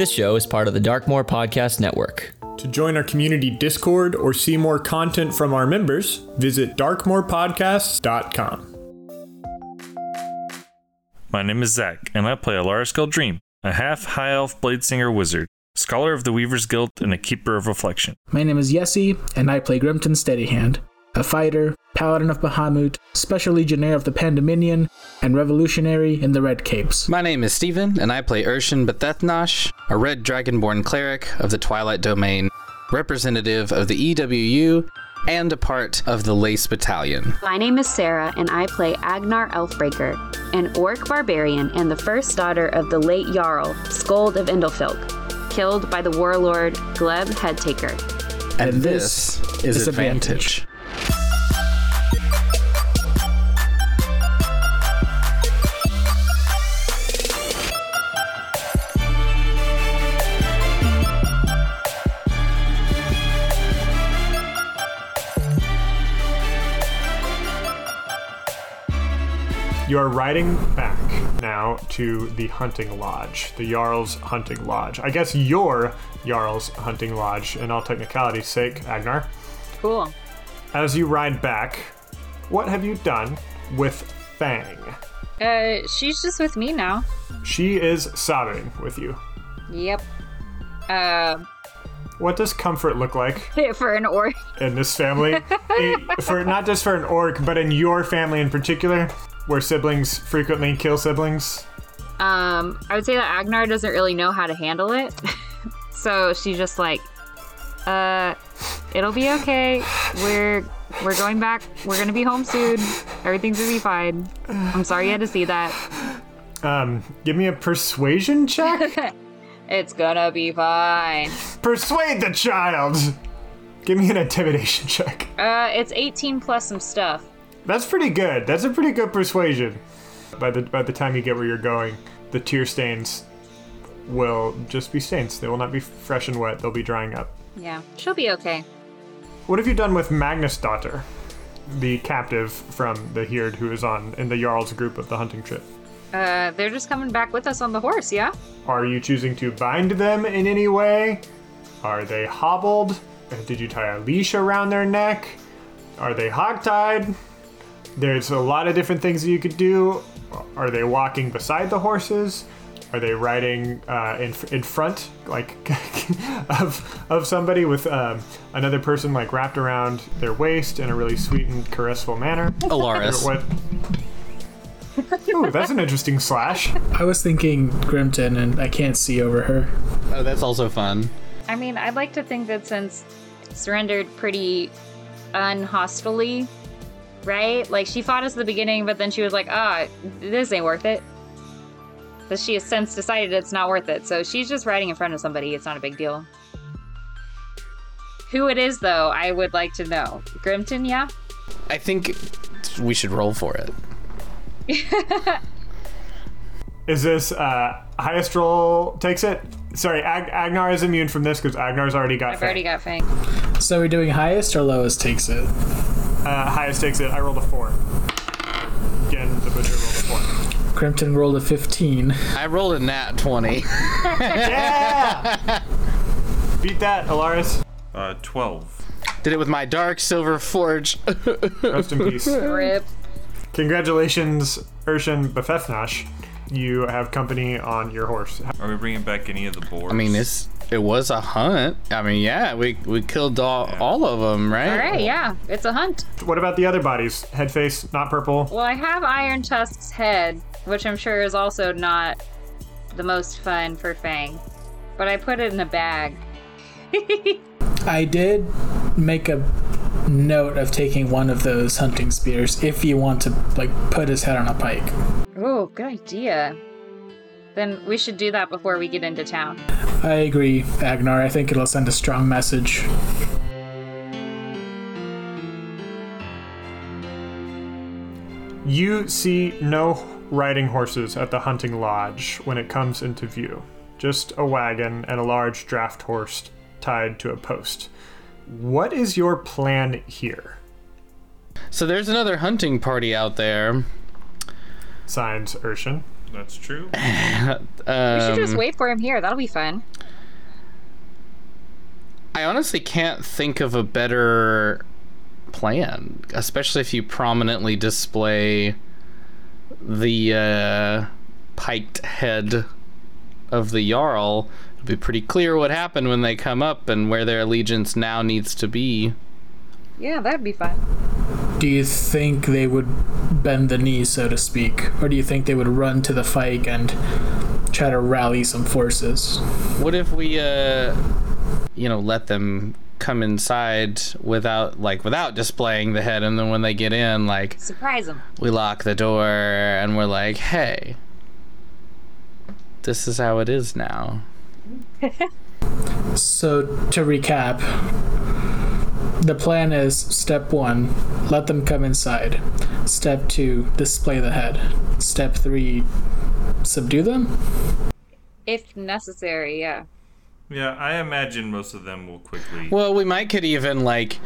This show is part of the Darkmore Podcast Network. To join our community Discord or see more content from our members, visit darkmorepodcasts.com. My name is Zach, and I play Elaris Gaeldrim, a half high elf blade singer wizard, scholar of the Weaver's Guild, and a keeper of reflection. My name is Yessy, and I play Grimton Steadyhand, a fighter, paladin of Bahamut, special legionnaire of the Pandemonium, and revolutionary in the Red Capes. My name is Stephen, and I play Irshen Bhethethnosh, a red dragonborn cleric of the Twilight Domain, representative of the EWU, and a part of the Lace Battalion. My name is Sarah, and I play Agnar Elfbreaker, an orc barbarian and the first daughter of the late Jarl, Skuld of Indalfilk, killed by the warlord Gleb Headtaker. And, and this, this is Advantage. Advantage. You are riding back now to the hunting lodge, the Jarl's hunting lodge. I guess your Jarl's hunting lodge, in all technicality's sake, Agnar. Cool. As you ride back, what have you done with Fang? Uh, she's just with me now. She is sobbing with you. Yep. Uh, what does comfort look like for an orc in this family? for not just for an orc, but in your family in particular where siblings frequently kill siblings? Um, I would say that Agnar doesn't really know how to handle it. so she's just like, uh, it'll be okay. We're we're going back. We're gonna be home soon. Everything's gonna be fine. I'm sorry you had to see that. Um, give me a persuasion check. it's gonna be fine. Persuade the child. Give me an intimidation check. Uh, it's 18 plus some stuff. That's pretty good. That's a pretty good persuasion. By the by the time you get where you're going, the tear stains will just be stains. They will not be fresh and wet. They'll be drying up. Yeah, she'll be okay. What have you done with Magnus' daughter, the captive from the Hird who is on in the Jarl's group of the hunting trip? Uh, they're just coming back with us on the horse, yeah? Are you choosing to bind them in any way? Are they hobbled? Did you tie a leash around their neck? Are they hogtied? There's a lot of different things that you could do. Are they walking beside the horses? Are they riding uh, in in front, like of of somebody with um, another person like wrapped around their waist in a really sweet and caressful manner? Elaris. what? Ooh, that's an interesting slash. I was thinking Grimton, and I can't see over her. Oh, that's also fun. I mean, I'd like to think that since surrendered pretty unhostily right? Like she fought us at the beginning, but then she was like, "Ah, oh, this ain't worth it." But she has since decided it's not worth it, so she's just riding in front of somebody. It's not a big deal. Who it is, though, I would like to know. Grimton, yeah. I think we should roll for it. is this uh, highest roll takes it? Sorry, Ag- Agnar is immune from this because Agnar's already got. I've Fang. already got Fang. So we're doing highest or lowest takes it? Uh, highest takes it. I rolled a four. Again, the butcher rolled a four. Grimton rolled a 15. I rolled a nat 20. yeah! Beat that, Elaris. Uh, 12. Did it with my dark silver forge. Rest in peace. Rip. Congratulations, Irshen Bhethethnosh. You have company on your horse. Are we bringing back any of the boars? I mean, it's it was a hunt. I mean, yeah, we we killed all, yeah. all of them, right? All right, yeah, it's a hunt. What about the other bodies? Head face, not purple. Well, I have Iron Tusk's head, which I'm sure is also not the most fun for Fang, but I put it in a bag. I did make a note of taking one of those hunting spears if you want to like put his head on a pike. Oh, good idea. Then we should do that before we get into town. I agree, Agnar. I think it'll send a strong message. You see no riding horses at the hunting lodge when it comes into view. Just a wagon and a large draft horse tied to a post. What is your plan here? So there's another hunting party out there. Signs Irshen. That's true. um, we should just um, wait for him here. That'll be fun. I honestly can't think of a better plan, especially if you prominently display the uh, piked head of the Jarl. It'll be pretty clear what happened when they come up and where their allegiance now needs to be. Yeah, that'd be fun. Do you think they would bend the knee, so to speak? Or do you think they would run to the fight and try to rally some forces? What if we, uh, you know, let them come inside without, like, without displaying the head, and then when they get in, like, Surprise them. we lock the door and we're like, hey, this is how it is now. So, to recap, the plan is step one, let them come inside. Step two, display the head. Step three, subdue them? If necessary, yeah. Yeah, I imagine most of them will quickly. Well, we might could even, like,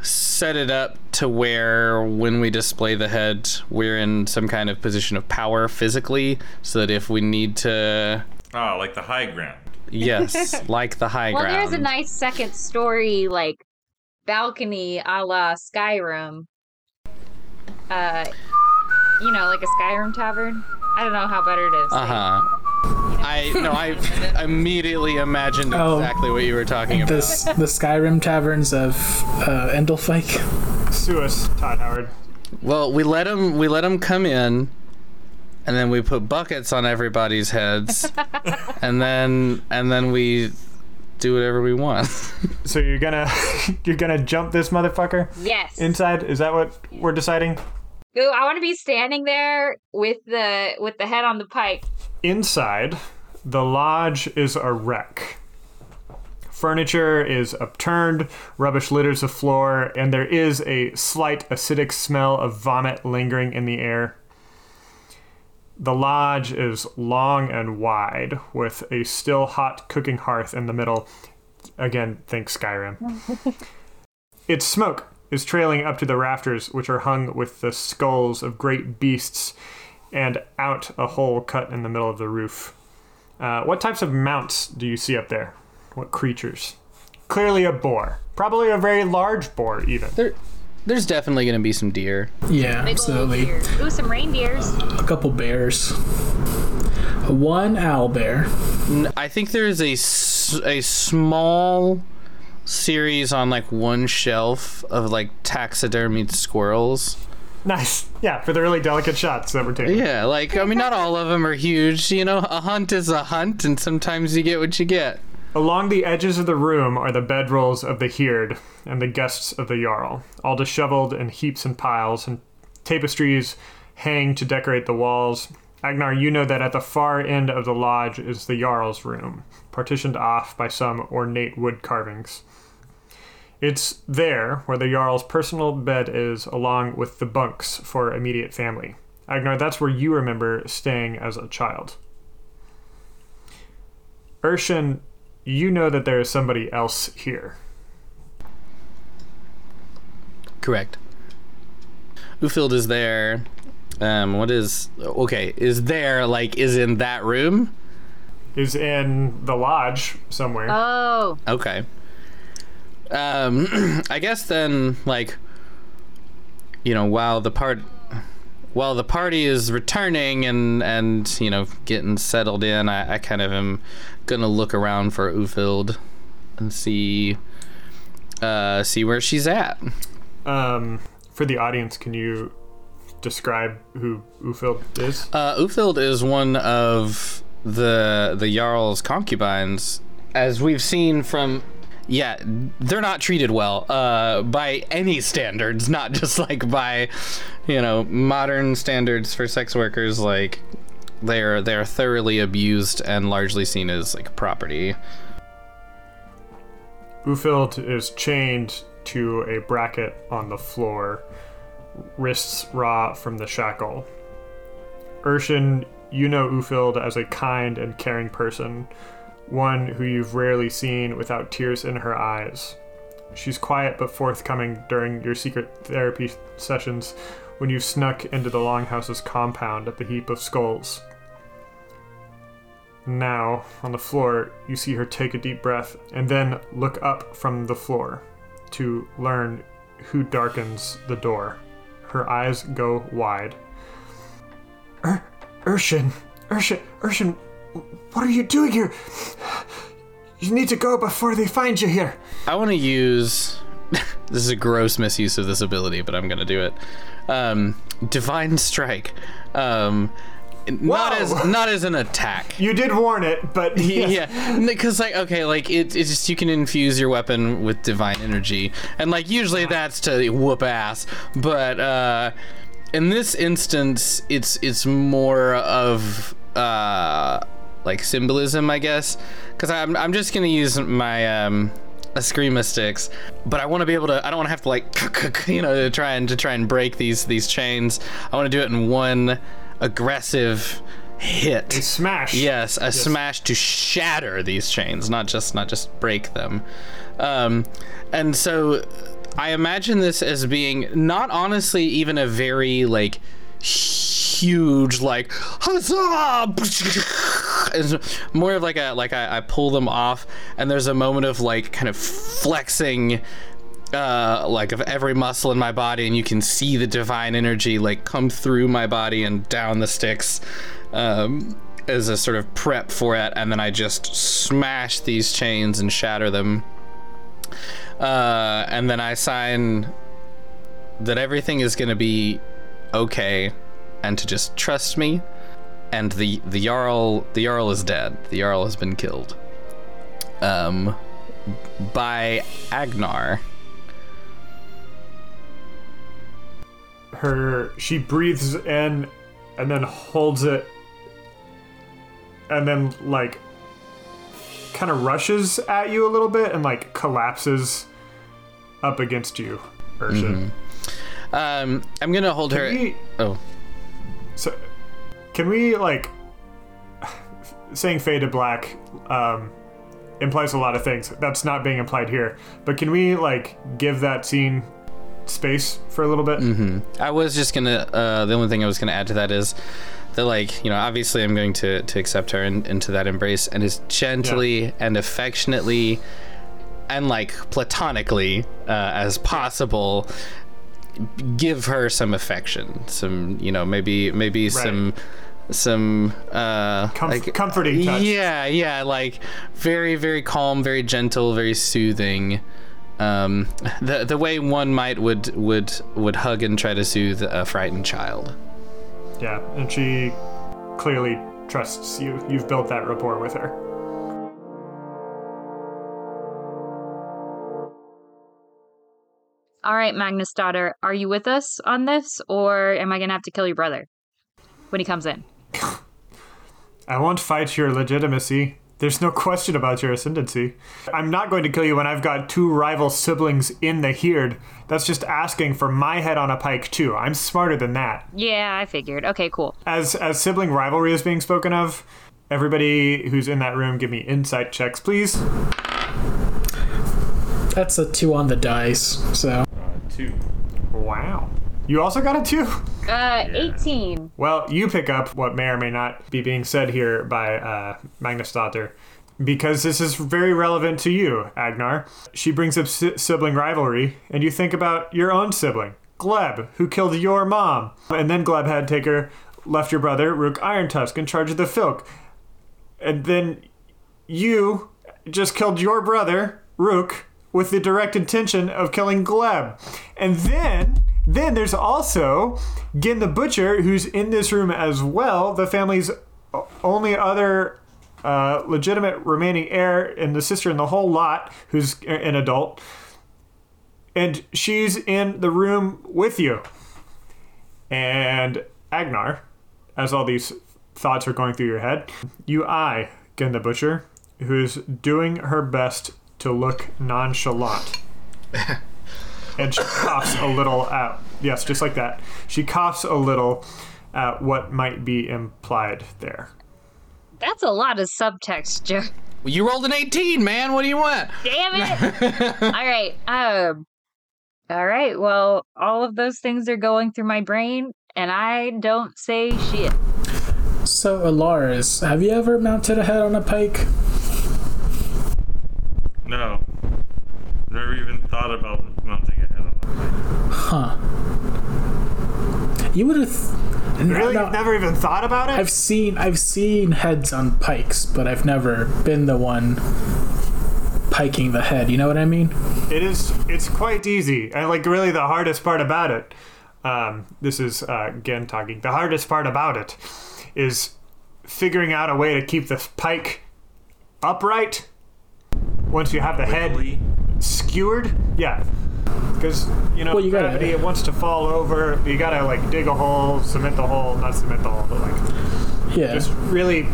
set it up to where when we display the head, we're in some kind of position of power physically, so that if we need to. Ah, like the high ground. Yes, like the high ground. Well, ground. there's a nice second story, like balcony a la Skyrim. Uh, you know, like a Skyrim tavern. I don't know how better it is. Uh huh. I no, I immediately imagined Oh. exactly what you were talking about. This, the Skyrim taverns of uh, Endelfike? Sue us, Todd Howard. Well, we let them we let them come in, and then we put buckets on everybody's heads, and then and then we do whatever we want. So you're gonna you're gonna jump this motherfucker Yes. inside? Is that what we're deciding? Ooh, I want to be standing there with the with the head on the pike. Inside, the lodge is a wreck. Furniture is upturned, rubbish litters the floor, and there is a slight acidic smell of vomit lingering in the air. The lodge is long and wide, with a still hot cooking hearth in the middle. Again, think Skyrim. its smoke is trailing up to the rafters, which are hung with the skulls of great beasts and out a hole cut in the middle of the roof. Uh, what types of mounts do you see up there? What creatures? Clearly a boar. Probably a very large boar, even. there, there's definitely gonna be some deer. Yeah, Big absolutely. deer. Ooh, some reindeers. A couple bears. One owl bear. I think there's a, a small series on like one shelf of like taxidermied squirrels. Nice. Yeah, for the really delicate shots that we're taking. Yeah, like I mean, not all of them are huge. You know, a hunt is a hunt, and sometimes you get what you get. Along the edges of the room are the bedrolls of the Hird and the guests of the Jarl, all disheveled in heaps and piles, and tapestries hang to decorate the walls. Agnar, you know that at the far end of the lodge is the Jarl's room, partitioned off by some ornate wood carvings. It's there where the Jarl's personal bed is, along with the bunks for immediate family. Agnar, that's where you remember staying as a child. Irshen, you know that there is somebody else here. Correct. Ufild is there. Um, what is okay? Is there like is in that room? Is in the lodge somewhere. Oh, Okay. Um, I guess then, like, you know, while the part, while the party is returning and and you know getting settled in, I, I kind of am gonna look around for Ufild and see, uh, see where she's at. Um, for the audience, can you describe who Ufild is? Uh, Ufild is one of the the Jarl's concubines, as we've seen from. Yeah, they're not treated well uh, by any standards, not just like by, you know, modern standards for sex workers. Like, they're they're thoroughly abused and largely seen as like property. Ufild is chained to a bracket on the floor, wrists raw from the shackle. Irshen, you know Ufild as a kind and caring person, one who you've rarely seen without tears in her eyes. She's quiet but forthcoming during your secret therapy sessions when you've snuck into the Longhouse's compound at the heap of skulls. Now, on the floor, you see her take a deep breath and then look up from the floor to learn who darkens the door. Her eyes go wide. Ur- Irshen, Irshen, Irshen, what are you doing here? You need to go before they find you here. I want to use. this is a gross misuse of this ability, but I'm gonna do it. Um, Divine Strike. Um, not Whoa. as not as an attack. You did warn it, but Yeah, because like okay, like it, it's just you can infuse your weapon with divine energy, and like usually that's to whoop ass, but uh, in this instance, it's it's more of uh, like symbolism, I guess, because I'm I'm just gonna use my um. Eskrima sticks, but I want to be able to. I don't want to have to like, you know, to try and to try and break these these chains. I want to do it in one aggressive hit. A smash. Yes, a smash to shatter these chains, not just not just break them. Um, and so I imagine this as being not honestly even a very like huge like huzzah! It's more of like a like I, I pull them off and there's a moment of like kind of flexing uh like of every muscle in my body and you can see the divine energy like come through my body and down the sticks um as a sort of prep for it and then i just smash these chains and shatter them. Uh and then i sign that everything is going to be okay and to just trust me and the the jarl the jarl is dead. The jarl has been killed. Um by agnar. Her she breathes in and then holds it and then like kind of rushes at you a little bit and like collapses up against you Irshen. Um i'm gonna hold her we- oh. So can we like saying fade to black um implies a lot of things. That's not being implied here. But can we like give that scene space for a little bit? I was just gonna. Uh, the only thing I was gonna add to that is that, like, you know, obviously I'm going to to accept her in, into that embrace and as gently and affectionately and like platonically uh, as possible give her some affection, some, you know, maybe maybe some some uh Comf- like comforting touch yeah yeah like very very calm very gentle very soothing um the the way one might would would would hug and try to soothe a frightened child Yeah, and she clearly trusts you. You've built that rapport with her. All right, Magnus daughter, are you with us on this, or am I gonna have to kill your brother when he comes in? I won't fight your legitimacy. There's no question about your ascendancy. I'm not going to kill you when I've got two rival siblings in the Hird. That's just asking for my head on a pike too. I'm smarter than that. Yeah, I figured. Okay, cool. As as sibling rivalry is being spoken of, everybody who's in that room give me insight checks, please. That's a two on the dice. So Two. Wow. You also got a two? Uh, 18. Well, you pick up what may or may not be being said here by uh, Magnus Daughter, because this is very relevant to you, Agnar. She brings up si- sibling rivalry, and you think about your own sibling, Gleb, who killed your mom. And then Gleb Headtaker left your brother, Rook Irontusk, in charge of the Filk. And then you just killed your brother, Rook, with the direct intention of killing Gleb. And then, then there's also Gin the Butcher, who's in this room as well, the family's only other uh, legitimate remaining heir, and the sister in the whole lot, who's an adult. And she's in the room with you. And Agnar, as all these thoughts are going through your head, you eye Gin the Butcher, who's doing her best to look nonchalant. and she coughs a little at, yes, just like that. She coughs a little at what might be implied there. That's a lot of subtext, Joe. you rolled an 18 man what do you want Damn it! all right. Um. All right. Well, all of those things are going through my brain, and I don't say shit. So, Elaris, have you ever mounted a head on a pike? No. Never even thought about mounting a head on a Huh. You would have. Th- Really? no, You've never even thought about it? I've seen I've seen heads on pikes, but I've never been the one piking the head. You know what I mean? It is. It's quite easy, and like really the hardest part about it. Um, this is uh, again talking. The hardest part about it is figuring out a way to keep the pike upright once you have the head skewered. Yeah, because you know Well, you gotta- gravity. It wants to fall over. You gotta like dig a hole, cement the hole, not cement the hole, but like Yeah. just really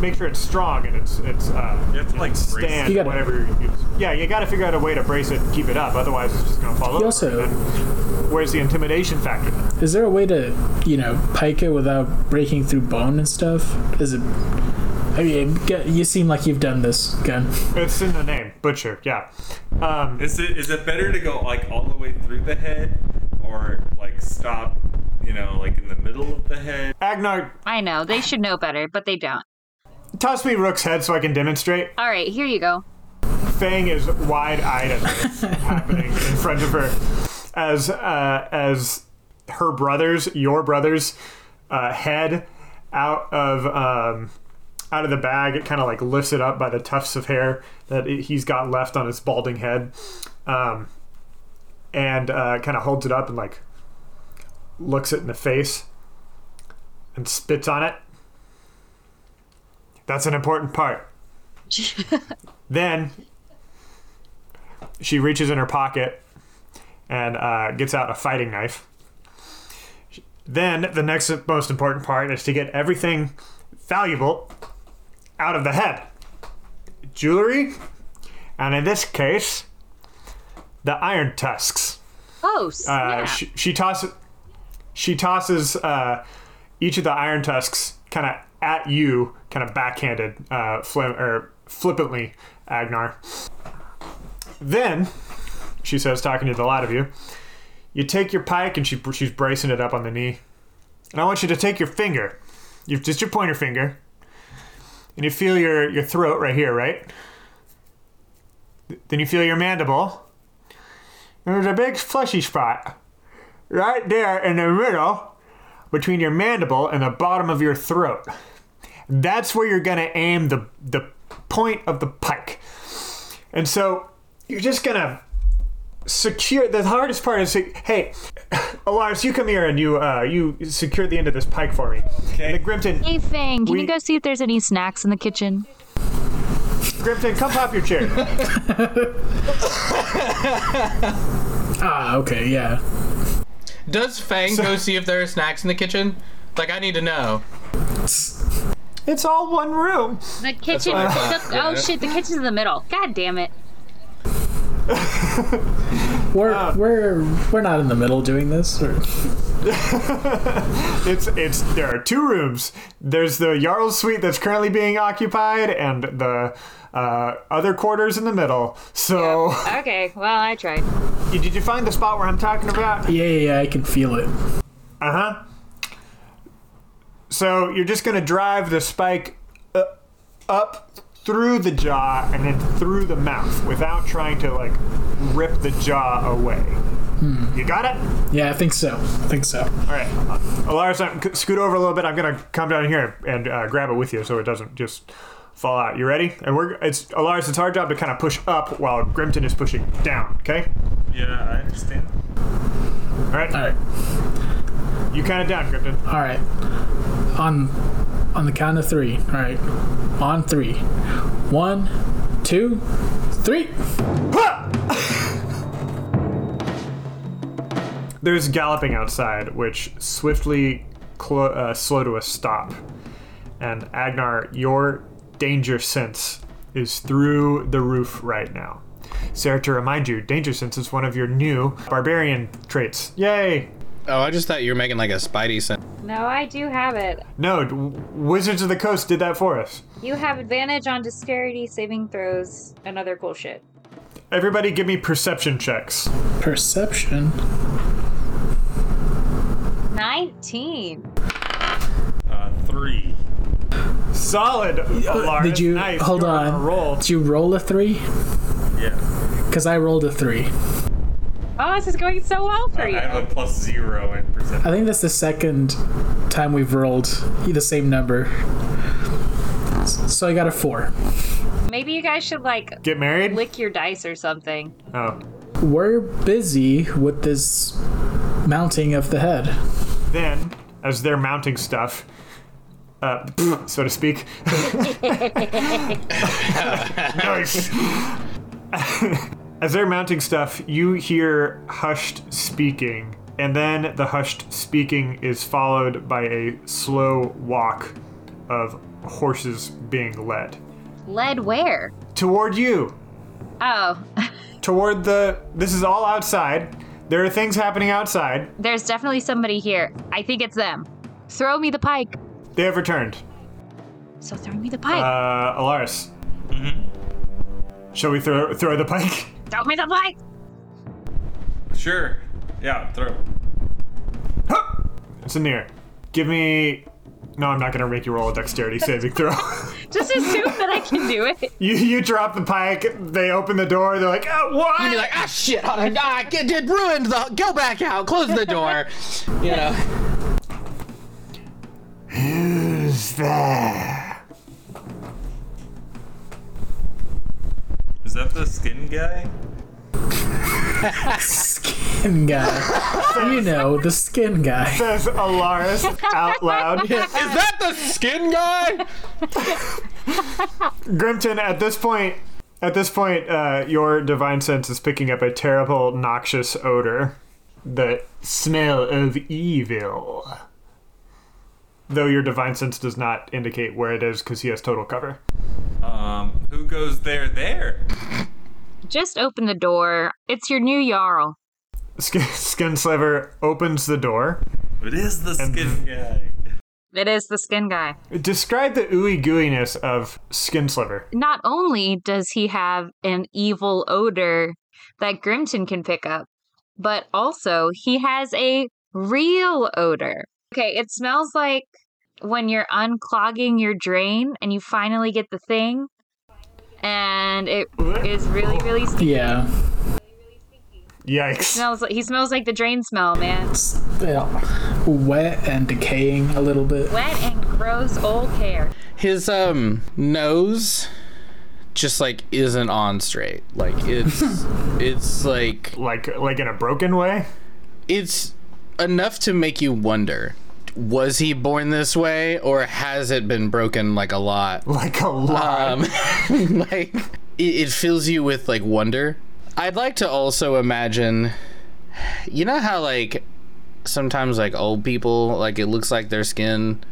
make sure it's strong and it's it's uh, You have to, like, stand You gotta- whatever you use. Yeah, you got to figure out a way to brace it and keep it up. Otherwise, it's just gonna fall over. also- and where's the intimidation factor? Is there a way to, you know, pike it without breaking through bone and stuff? Is it? I mean, you seem like you've done this, Gun. It's in the name, butcher. Yeah. Um, Is it is it better to go like all the way through the head or like stop, you know, like in the middle of the head? Agnar, I know they should know better, but they don't. toss me Rook's head so I can demonstrate. All right, here you go. Fang is wide-eyed at this happening in front of her, as uh, as her brother's, your brother's, uh, head out of um, out of the bag. It kind of like lifts it up by the tufts of hair that it- he's got left on his balding head, um, and uh, kind of holds it up and like looks it in the face and spits on it. That's an important part. Then she reaches in her pocket and uh, gets out a fighting knife. Then the next most important part is to get everything valuable out of the head. Jewelry, and in this case, the iron tusks. Oh, Uh, she, she tosses she tosses uh, each of the iron tusks kind of at you, kind of backhanded, uh, flim- or flippantly, Agnar. Then she says, talking to the lot of you, you take your pike, and she she's bracing it up on the knee, and I want you to take your finger, you just your pointer finger, and you feel your your throat right here, right? Then you feel your mandible. There's a big fleshy spot right there in the middle between your mandible and the bottom of your throat. That's where you're gonna aim the the point of the pike. And so you're just gonna secure the hardest part is hey Elaris, you come here and you uh you secure the end of this pike for me. Okay. And the Grimton Hey, Fang, can we- you go see if there's any snacks in the kitchen? Grimton, come pop your chair. Ah, okay, yeah. Does Fang go see if there are snacks in the kitchen? Like, I need to know. it's all one room. The kitchen. what the- oh shit! The kitchen's in the middle. God damn it! We're Uh, we're we're not in the middle doing this. Or, It's it's there are two rooms. There's the Jarl's suite that's currently being occupied, and the uh, other quarters in the middle. So, Okay, well I tried. did you find the spot where I'm talking about? yeah, yeah, yeah, I can feel it. Uh huh. So you're just gonna drive the spike uh, up through the jaw and then through the mouth without trying to like rip the jaw away. You got it? Yeah, I think so. I think so. All right, uh, Elaris, I'm- scoot over a little bit. I'm gonna come down here and uh, grab it with you so it doesn't just fall out. You ready? And we're it's Elaris. It's our job to kind of push up while Grimton is pushing down. Okay. Yeah, I understand. All right. All right, You kind of down, Grimton. all right. On on the count of three. All right, on three. One, two, three. There's galloping outside, which swiftly uh, slow to a stop. And Agnar, your danger sense is through the roof right now. Sarah, to remind you, danger sense is one of your new barbarian traits. Yay! Oh, I just thought you were making like a Spidey sense. No, I do have it. No, Wizards of the Coast did that for us. You have advantage on dexterity saving throws and other cool shit. Everybody, give me perception checks. Perception. 19. Uh, three. Solid. Elaris. Did you nice. hold You're on? a roll. Did you roll a three? Yeah. Because I rolled a three. Oh, this is going so well for I you. I have a plus zero in percent. I think that's the second time we've rolled the same number. So I got a four. Maybe you guys should like Get married? lick your dice or something. Oh. We're busy with this mounting of the head. Then, as they're mounting stuff, uh, so to speak. nice. as they're mounting stuff, you hear hushed speaking, and then the hushed speaking is followed by a slow walk of horses being led Led where? toward you. Oh, Toward the. This is all outside. There are things happening outside. there's definitely somebody here. I think it's them. Throw me the pike. They have returned. So throw me the pike. Uh, Elaris. Shall we throw throw the pike? Throw me the pike. Sure. Yeah, throw. It's in the. Give me. No, I'm not gonna make you roll a dexterity saving throw. Just assume that I can do it. you you drop the pike. They open the door. They're like, oh, what? You'd be like, ah, shit, hold on, ah, get, get ruined. The, go back out, close the door. You know. Who's there? That the skin guy? Skin guy. you know, the skin guy. Says Elaris out loud. Is that the skin guy? Grimton, at this point, at this point, uh, your divine sense is picking up a terrible, noxious odor. The smell of evil. Though your divine sense does not indicate where it is because he has total cover. Um, who goes there? There. Just open the door. It's your new Jarl. Skin, Skinsliver opens the door. It is the skin guy. It is the skin guy. Describe the ooey gooiness of Skinsliver. Not only does he have an evil odor that Grimton can pick up, but also he has a real odor. Okay, it smells like when you're unclogging your drain and you finally get the thing, and it is really, really stinky. Yeah. Yikes. Smells like he smells like the drain smell, man. yeah. Wet and decaying a little bit. Wet and gross old hair. His um nose just like isn't on straight. Like it's it's like Like like in a broken way? it's enough to make you wonder. Was he born this way or has it been broken like a lot? Like a lot. Um like it, it fills you with like wonder. I'd like to also imagine you know how like sometimes like old people like it looks like their skin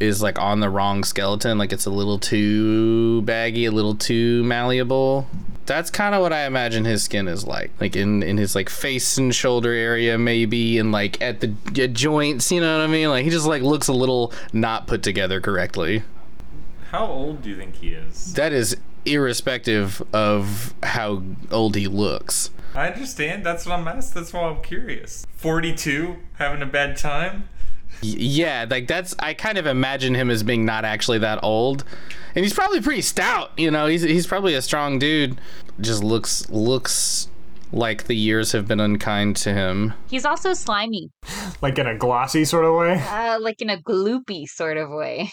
is like on the wrong skeleton like it's a little too baggy a little too malleable that's kind of what i imagine his skin is like like in in his like face and shoulder area maybe and like at the joints you know what i mean like he just like looks a little not put together correctly How old do you think he is? that is irrespective of how old he looks I understand. That's what I'm asked. That's why I'm curious. 42, having a bad time. Y- yeah like that's i kind of imagine him as being not actually that old and he's probably pretty stout you know he's, he's probably a strong dude just looks looks like the years have been unkind to him He's also slimy, like in a glossy sort of way? uh, like in a gloopy sort of way.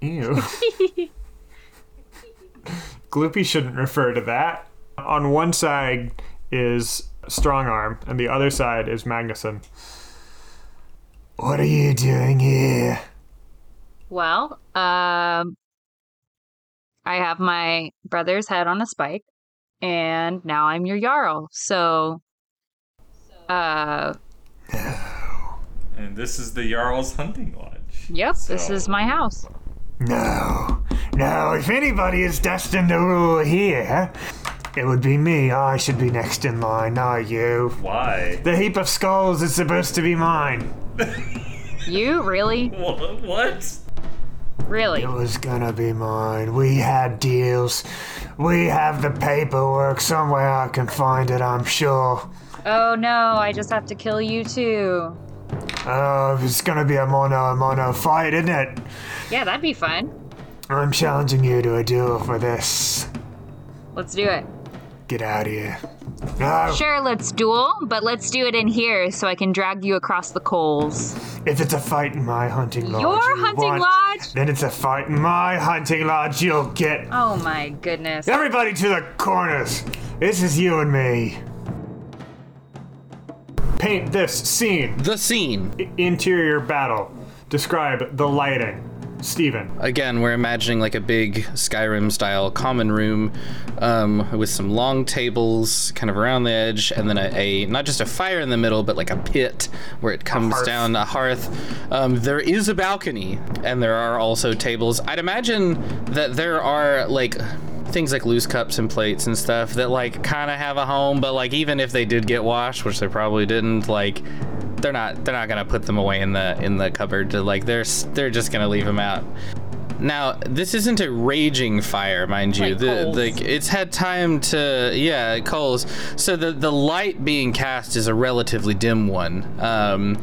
Ew. Gloopy shouldn't refer to that. On one side is Strong Arm, and the other side is Magnuson. What are you doing here? Well, um, I have my brother's head on a spike, and now I'm your Jarl. So, uh, And this is the Jarl's hunting lodge. yep, this is my house. No. No, if anybody is destined to rule here, it would be me. I should be next in line, not you. Why? The heap of skulls is supposed to be mine. You really, What? What? really? It was gonna be mine. We had deals. We have the paperwork somewhere I can find it, I'm sure. Oh no, I just have to kill you too. Oh, it's gonna be a mono a mono fight, isn't it? Yeah, that'd be fun. I'm challenging you to a duel for this. Let's do it. Get out of here. No, Sure, let's duel, but let's do it in here so I can drag you across the coals. if it's a fight in my hunting lodge, Your you hunting want- lodge? then it's a fight in my hunting lodge. You'll get Oh my goodness. everybody to the corners. This is you and me. Paint this scene. The scene. I- Interior battle. Describe the lighting. Stephen. Again, we're imagining like a big Skyrim style common room um, with some long tables kind of around the edge, and then a, a not just a fire in the middle, but like a pit where it comes hearth. down a hearth. Um, there is a balcony, and there are also tables. I'd imagine that there are like things like loose cups and plates and stuff that like kind of have a home, but like even if they did get washed, which they probably didn't, like they're not they're not gonna put them away in the in the cupboard. Like they're they're just gonna leave them out. Now, this isn't a raging fire, mind you. Like the, it's had time to yeah, coals. So the the light being cast is a relatively dim one, um,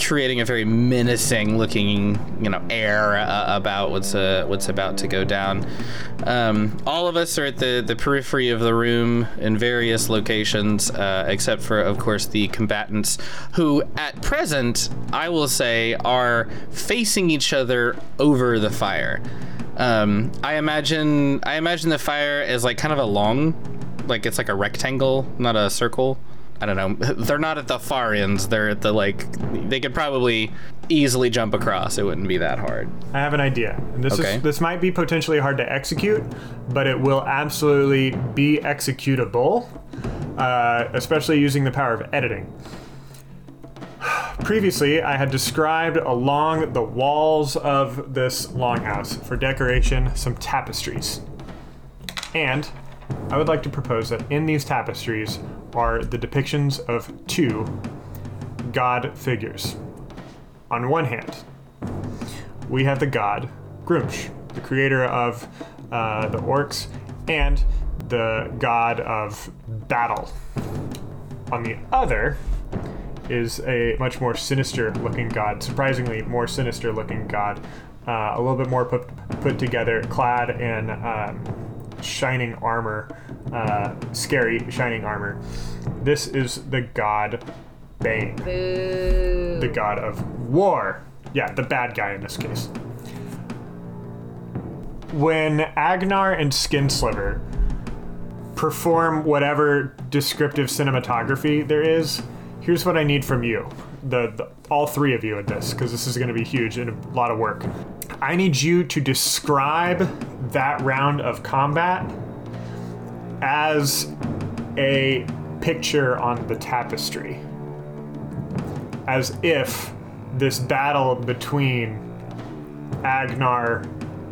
creating a very menacing looking you know air uh, about what's uh, what's about to go down. Um, all of us are at the the periphery of the room in various locations, uh, except for of course the combatants, who at present I will say are facing each other over the fire. Um, I imagine I imagine the fire is like kind of a long, like it's like a rectangle, not a circle. I don't know. They're not at the far ends. They're at the like. They could probably easily jump across. It wouldn't be that hard. I have an idea. And this Okay. is this might be potentially hard to execute, but it will absolutely be executable, uh, especially using the power of editing. Previously, I had described along the walls of this longhouse for decoration some tapestries. And I would like to propose that in these tapestries are the depictions of two god figures. On one hand, we have the god Gruumsh, the creator of uh, the orcs and the god of battle. On the other is a much more sinister looking god, surprisingly more sinister looking god, uh, a little bit more put, put together, clad in um, shining armor, uh, scary shining armor. This is the god Bane Boo. the god of war. Yeah, the bad guy in this case. When Agnar and Skinsliver perform whatever descriptive cinematography there is, here's what I need from you. The, the all three of you at this, because this is going to be huge and a lot of work. I need you to describe that round of combat as a picture on the tapestry as if this battle between Agnar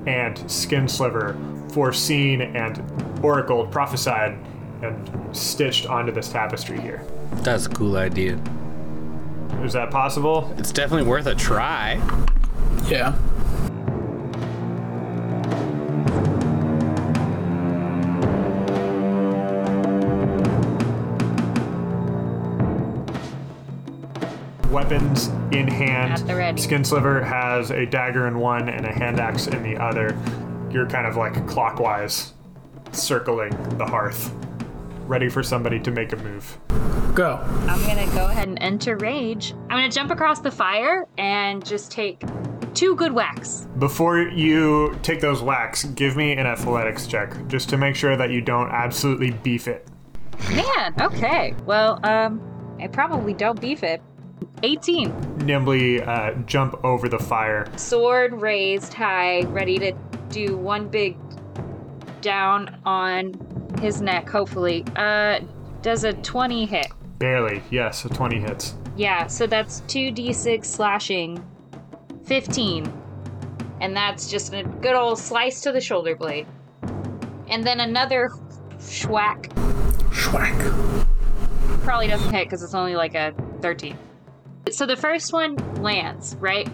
and Skinsliver, foreseen and oracled, prophesied, and stitched onto this tapestry here. That's a cool idea. Is that possible? It's definitely worth a try. Yeah. Weapons in hand. At the ready. Skinsliver has a dagger in one and a hand axe in the other. You're kind of like clockwise, circling the hearth, ready for somebody to make a move. Go. I'm gonna go ahead and enter rage. I'm gonna jump across the fire and just take two good whacks. Before you take those whacks, give me an athletics check, just to make sure that you don't absolutely beef it. Man, okay. Well, um, I probably don't beef it. 18. Nimbly uh, jump over the fire. Sword raised high, ready to do one big down on his neck, hopefully. Uh, does a 20 hit? Barely, yes, 20 hits. Yeah, so that's 2d6 slashing. 15. And that's just a good old slice to the shoulder blade. And then another schwack. Schwack. Probably doesn't hit because it's only like a 13. So the first one lands, right?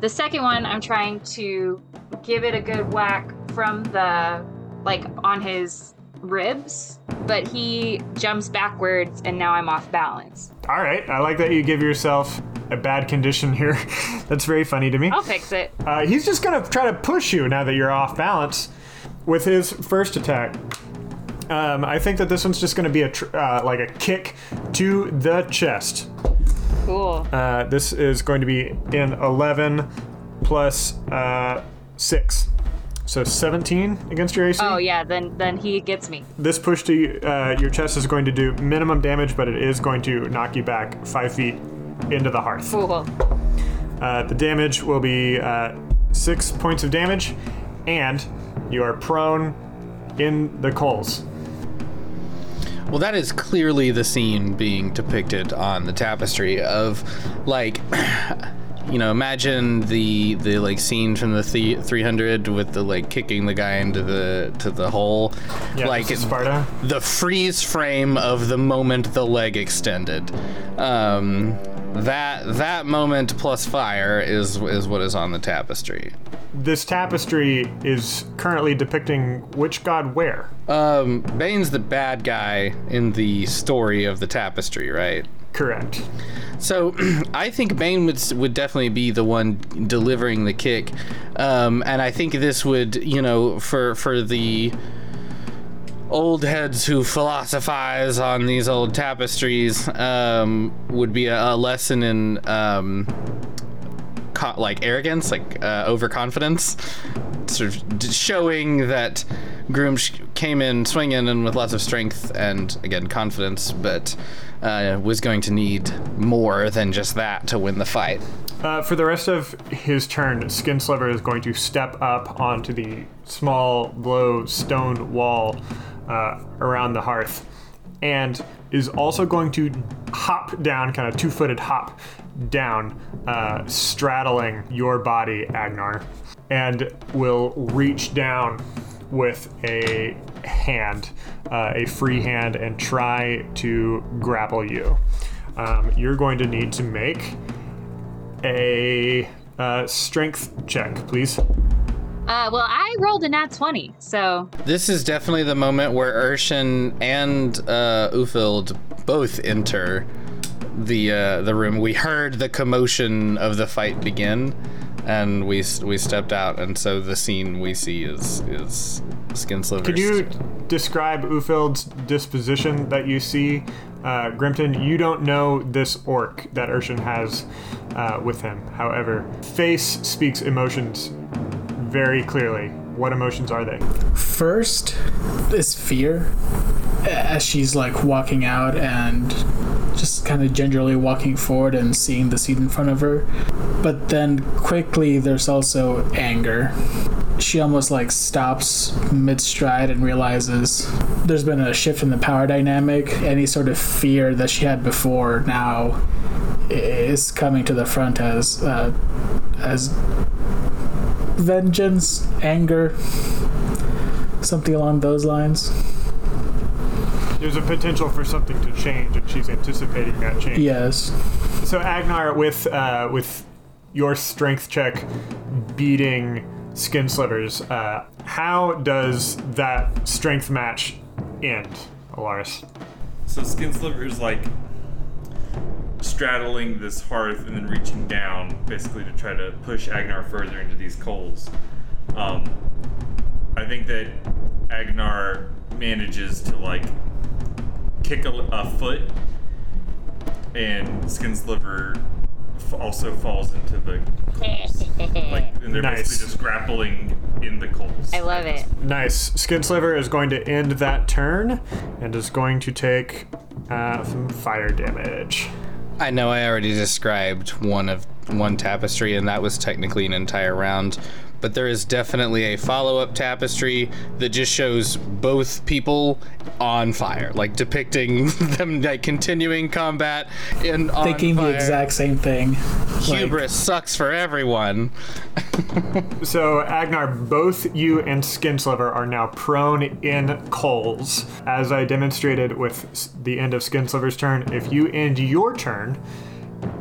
The second one, I'm trying to give it a good whack from the, like, on his ribs, but he jumps backwards and now I'm off balance. All right, I like that you give yourself a bad condition here. That's very funny to me. I'll fix it. Uh, he's just gonna try to push you now that you're off balance with his first attack. Um, I think that this one's just gonna be a tr- uh, like a kick to the chest. Cool. Uh, this is going to be in 11 plus uh, 6. So 17 against your AC. oh yeah, then then he gets me. This push to uh, your chest is going to do minimum damage, but it is going to knock you back 5 feet into the hearth. Cool. Uh, the damage will be uh, 6 points of damage, and you are prone in the coals. Well, that is clearly the scene being depicted on the tapestry of, like, you know, imagine the the like scene from the, the 300 with the like kicking the guy into the to the hole, Yeah, like Sparta. the freeze frame of the moment the leg extended. Um, that that moment plus fire is is what is on the tapestry. This tapestry is currently depicting which god where? Um, Bane's the bad guy in the story of the tapestry, right? Correct. So I think Bane would would definitely be the one delivering the kick, um, and I think this would, you know, for for the old heads who philosophize on these old tapestries, um, would be a, a lesson in um, co- like arrogance, like uh, overconfidence, sort of d- showing that Groom sh- came in swinging and with lots of strength and again confidence, but uh, was going to need more than just that to win the fight. Uh, for the rest of his turn, Skinsliver is going to step up onto the small, low stone wall uh, around the hearth and is also going to hop down, kind of two footed hop down, uh, straddling your body, Agnar, and will reach down with a hand, uh, a free hand, and try to grapple you. Um, you're going to need to make a uh, strength check, please. Uh, well, I rolled a nat 20, so This is definitely the moment where Irshen and uh, Ufild both enter the uh, the room. We heard the commotion of the fight begin, and we we stepped out, and so the scene we see is is Skinsliver's. Could you describe Ufild's disposition that you see? Uh, Grimton, you don't know this orc that Irshen has uh, with him. However, face speaks emotions very clearly. What emotions are they? First is fear as she's like walking out and just kind of gingerly walking forward and seeing the seat in front of her. But then quickly there's also anger. She almost like stops mid stride and realizes there's been a shift in the power dynamic. Any sort of fear that she had before now is coming to the front as uh, as vengeance, anger, something along those lines. There's a potential for something to change, and she's anticipating that change. Yes. So Agnar, with uh, with your strength check beating Skin Slivers, uh, how does that strength match end, Elaris? So Skin Slivers like straddling this hearth and then reaching down, basically to try to push Agnar further into these coals. Um, I think that Agnar manages to like kick a, a foot, and Skin Sliver f- also falls into the coals. like, and they're Nice. basically just grappling in the coals. I love it. Nice. Skin Sliver is going to end that turn and is going to take uh, some fire damage. I know I already described one of one tapestry, and that was technically an entire round. But there is definitely a follow-up tapestry that just shows both people on fire, like depicting them like continuing combat in on Thinking fire. the exact same thing. Like, Hubris sucks for everyone. So, Agnar, both you and Skinsliver are now prone in coals. As I demonstrated with the end of Skinsliver's turn, if you end your turn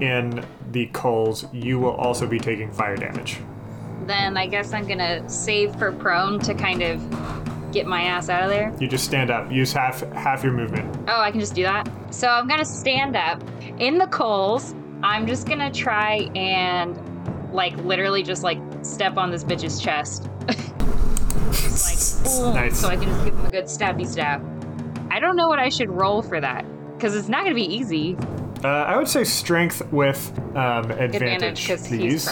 in the coals, you will also be taking fire damage. Then I guess I'm gonna save for prone to kind of get my ass out of there. You just stand up. Use half half your movement. Oh, I can just do that. So I'm gonna stand up in the coals. I'm just gonna try and like literally just like step on this bitch's chest. Just like Nice. so I can just give him a good stabby stab. I don't know what I should roll for that because it's not gonna be easy. Uh, I would say strength with um, Advantage advantage, please.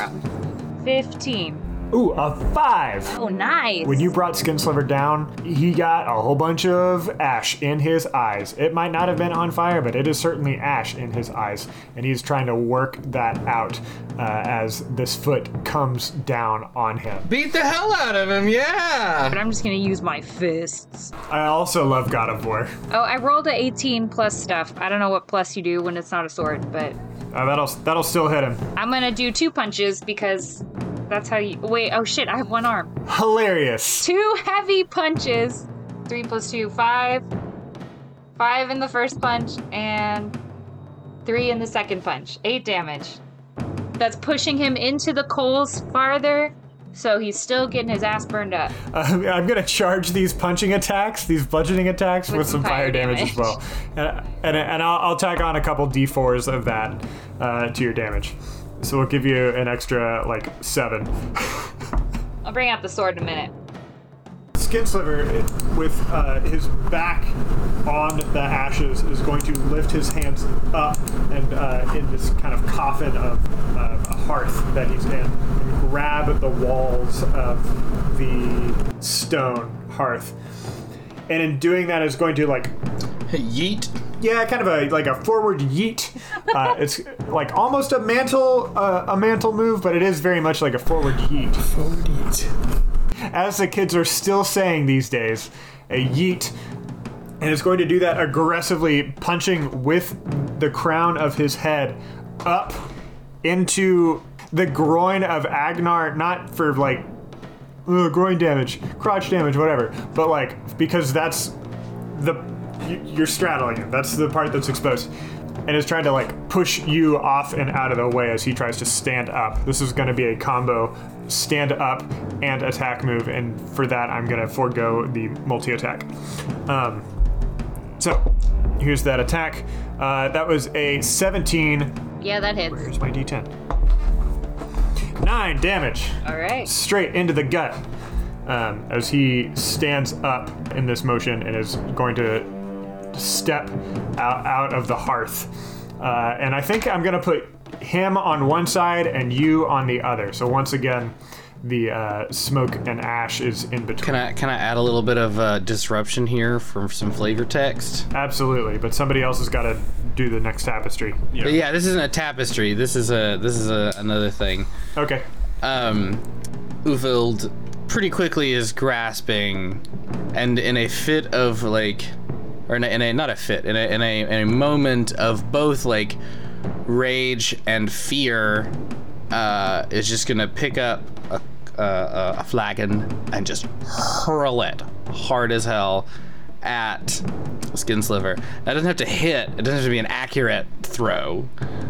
15. Ooh, a five. Oh, nice. When you brought Skin Sliver down, he got a whole bunch of ash in his eyes. It might not have been on fire, but it is certainly ash in his eyes, and he's trying to work that out uh, as this foot comes down on him. Beat the hell out of him, yeah. but I'm just gonna use my fists. I also love God of War. Oh, I rolled a 18 plus stuff. I don't know what plus you do when it's not a sword, but Uh, that'll that'll still hit him. I'm gonna do two punches because that's how you. Wait, oh shit, I have one arm. Hilarious. Two heavy punches. Three plus two, five. Five in the first punch, and three in the second punch. Eight damage. That's pushing him into the coals farther, so he's still getting his ass burned up. Uh, I'm gonna charge these punching attacks, these bludgeoning attacks, with, some fire, damage, as well, and and, and I'll, I'll tag on a couple d4s of that uh, to your damage. So we'll give you an extra like seven. I'll bring out the sword in a minute. Skin Sliver, with uh, his back on the ashes, is going to lift his hands up and uh, in this kind of coffin of uh, a hearth that he's in, and grab the walls of the stone hearth. And in doing that, is going to like Yeet. Yeah, kind of a like a forward yeet. Uh, it's like almost a mantle uh, a mantle move, but it is very much like a forward yeet. Forward yeet. As the kids are still saying these days, a yeet, and is going to do that aggressively, punching with the crown of his head up into the groin of Agnar, not for like uh, groin damage, crotch damage, whatever, but like because that's the you- you're straddling him. That's the part that's exposed. And is trying to like push you off and out of the way as he tries to stand up. This is going to be a combo stand up and attack move, and for that I'm going to forego the multi attack. Um, so here's that attack. Uh, that was a 17. Yeah, that hits. Here's my d10. Nine damage All right. straight into the gut um, as he stands up in this motion and is going to step out, out of the hearth. Uh, and I think I'm going to put him on one side and you on the other. So once again, the uh, smoke and ash is in between. Can I can I add a little bit of uh, disruption here from some flavor text? Absolutely, but somebody else has got to do the next tapestry. But yeah, this isn't a tapestry. This is a this is a, another thing. Okay. um, Ufild pretty quickly is grasping, and in a fit of like, or in a, in a not a fit, in a, in a in a moment of both like rage and fear, uh, is just gonna pick up a, a, a flagon and just hurl it hard as hell at Skin Sliver. That doesn't have to hit. It doesn't have to be an accurate throw.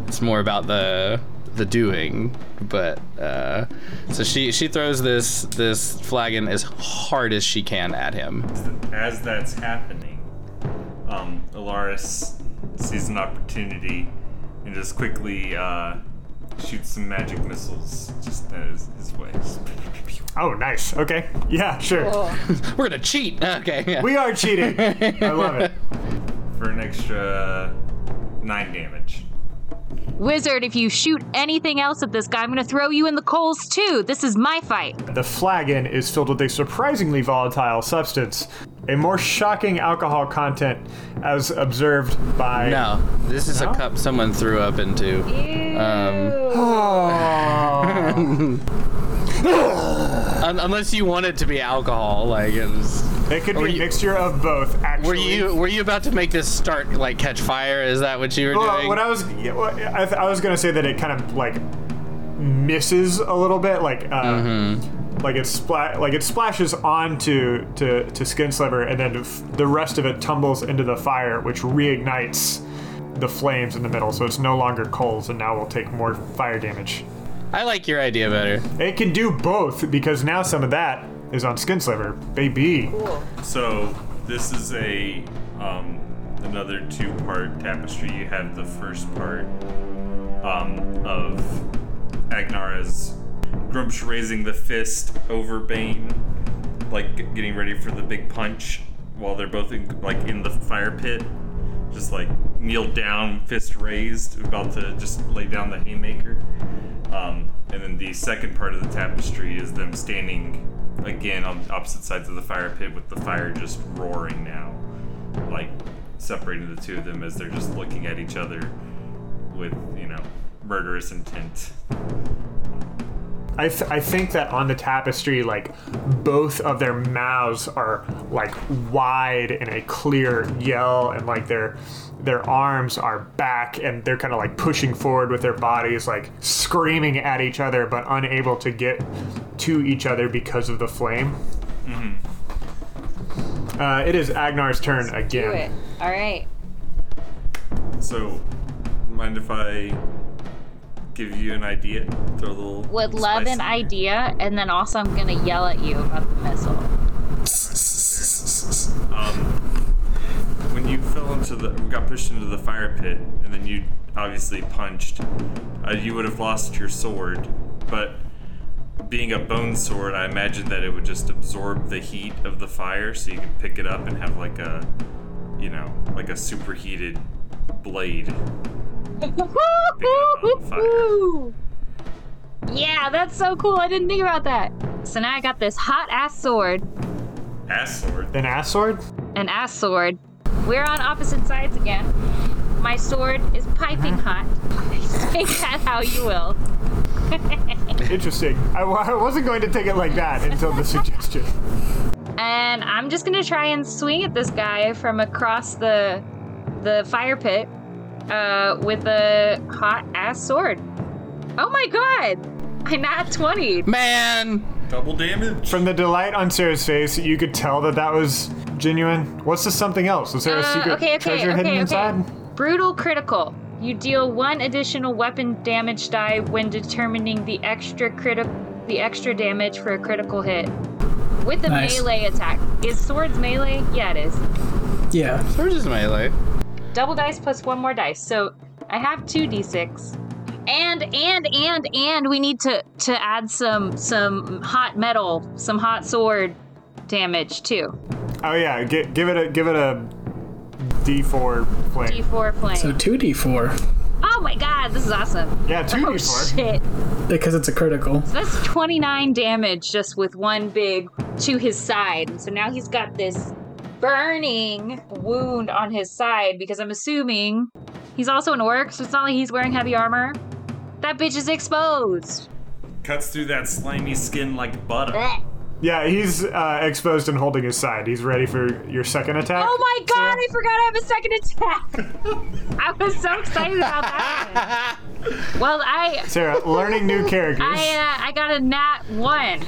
It's more about the the doing. But uh, so she she throws this this flagon as hard as she can at him. As that's happening, um, Elaris sees an opportunity and just quickly uh, shoots some magic missiles just as his way. Oh, nice. Okay. Yeah, sure. We're gonna cheat. Okay. Yeah. We are cheating. I love it. for an extra nine damage. Wizard, if you shoot anything else at this guy, I'm gonna throw you in the coals too. This is my fight. The flagon is filled with a surprisingly volatile substance, a more shocking alcohol content as observed by. no, this is No? a cup someone threw up into. Um, un- unless you want it to be alcohol, like it was. it could be a you- mixture of both, actually. Were you were you about to make this start like catch fire? Is that what you were Well, doing? what I was, yeah, well, I, th- I was gonna say that it kind of like misses a little bit, like, uh, Mm-hmm. like it splat, like it splashes onto to to Skin Sliver, and then f- the rest of it tumbles into the fire, which reignites the flames in the middle. So it's no longer coals, and now will take more fire damage. I like your idea better. It can do both because now some of that is on Skinsliver. Baby. Cool. So this is a um, another two-part tapestry. You have the first part um, of Agnar as Gruumsh raising the fist over Bane, like getting ready for the big punch, while they're both in, like in the fire pit, just like kneeled down, fist raised, about to just lay down the haymaker. Um, and then the second part of the tapestry is them standing again on opposite sides of the fire pit with the fire just roaring now, like separating the two of them as they're just looking at each other with, you know, murderous intent. I, th- I think that on the tapestry, like both of their mouths are like wide in a clear yell, and like their their arms are back, and they're kind of like pushing forward with their bodies, like screaming at each other, but unable to get to each other because of the flame. Uh, it is Agnar's turn Do again. it. All right. So, mind if I give you an idea? Throw a little. Would love an idea, and then also I'm gonna yell at you about the missile. Um, when you fell into the, got pushed into the fire pit, and then you obviously punched, uh, you would have lost your sword. But being a bone sword, I imagine that it would just absorb the heat of the fire, so you could pick it up and have like a, you know, like a superheated blade. Woo! Yeah, that's so cool. I didn't think about that. So now I got this hot ass sword, Ass sword. An ass sword? an ass sword. We're on opposite sides again. My sword is piping hot. Take that how you will. Interesting. I, I wasn't going to take it like that until the suggestion. And I'm just gonna try and swing at this guy from across the the fire pit uh, with a hot ass sword. Oh my god! I not 20. Man, Double damage. From the delight on Sarah's face, you could tell that that was genuine. What's the something else? Was there a Uh, secret okay, okay, treasure okay, hidden okay. inside? Brutal critical. You deal one additional weapon damage die when determining the extra critical the extra damage for a critical hit. With a Nice. melee attack. Is swords melee? Yeah, it is. Yeah. Swords is melee. Double dice plus one more dice. So I have two d6. And and and and we need to to add some some hot metal, some hot sword damage too. Oh yeah, gi- give it a give it a D4 flame. D4 flame. So 2d4 oh my god, this is awesome. yeah, two Oh D4. shit. because it's a critical. That's 29 damage just with one big to his side. So now he's got this burning wound on his side because I'm assuming he's also an orc, so it's not like he's wearing heavy armor. That bitch is exposed. Cuts through that slimy skin like butter. Blech. Yeah, he's uh, exposed and holding his side. He's ready for your second attack. Oh my god, I forgot I have a second attack. I was so excited about that. one. Well, I Sarah, learning new characters. I uh, I got a nat one.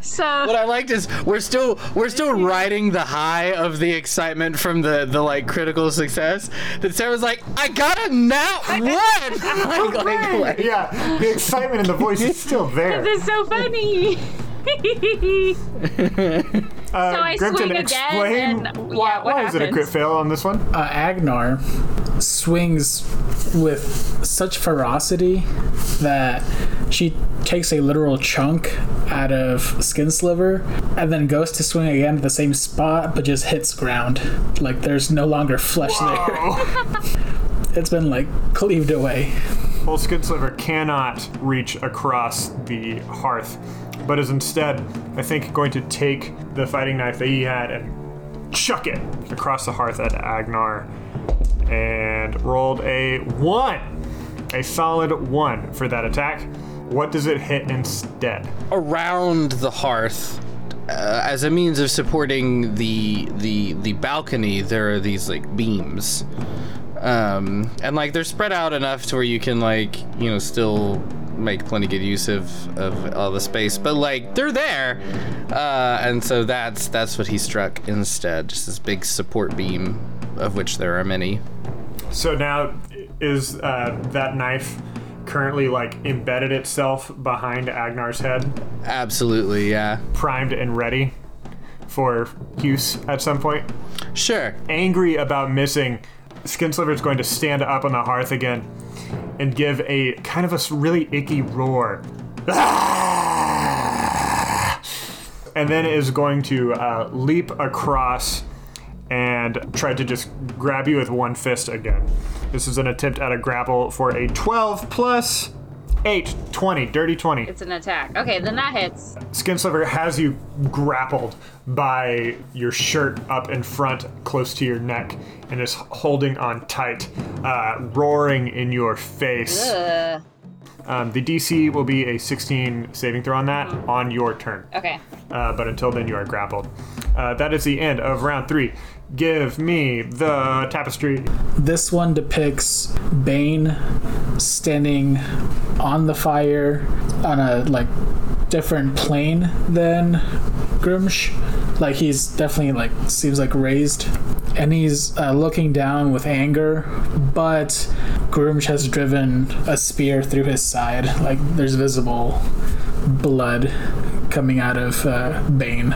So What I liked is we're still we're still riding the high of the excitement from the the like critical success. That Sarah's like, I got a nat one. like, like, like, yeah, the excitement in the voice is still there. this is so funny. Uh, So I Grimton, swing again, explain and- why, yeah, what why is it a crit fail on this one? Uh, Agnar swings with such ferocity that she takes a literal chunk out of skin sliver and then goes to swing again at the same spot but just hits ground. Like there's no longer flesh there. It's been like cleaved away. Full Skin Sliver cannot reach across the hearth, but is instead, I think, going to take the fighting knife that he had and chuck it across the hearth at Agnar. And rolled a one. A solid one for that attack. What does it hit instead? around the hearth. Uh, as a means of supporting the the the balcony, there are these like beams, um, and like they're spread out enough to where you can like you know still make plenty good use of of all the space, but like they're there, uh, and so that's that's what he struck instead, just this big support beam, of which there are many. So now is uh, that knife currently like embedded itself behind Agnar's head, Absolutely, yeah. primed and ready for use at some point. Sure. Angry about missing, Skinsliver is going to stand up on the hearth again and give a kind of a really icky roar. And then is going to uh, leap across and try to just grab you with one fist again. This is an attempt at a grapple for a 12 plus 8, 20, dirty 20. It's an attack. Okay, then that hits. Skinsliver has you grappled by your shirt up in front, close to your neck, and is holding on tight, uh, roaring in your face. Ugh. Um, the DC will be a 16 saving throw on that on your turn. Okay. Uh, but until then, you are grappled. Uh, that is the end of round three. Give me the tapestry. This one depicts Bane standing on the fire on a like different plane than Gruumsh. Like he's definitely like seems like raised, and he's uh, looking down with anger. But Gruumsh has driven a spear through his side. Like there's visible blood coming out of uh, Bane.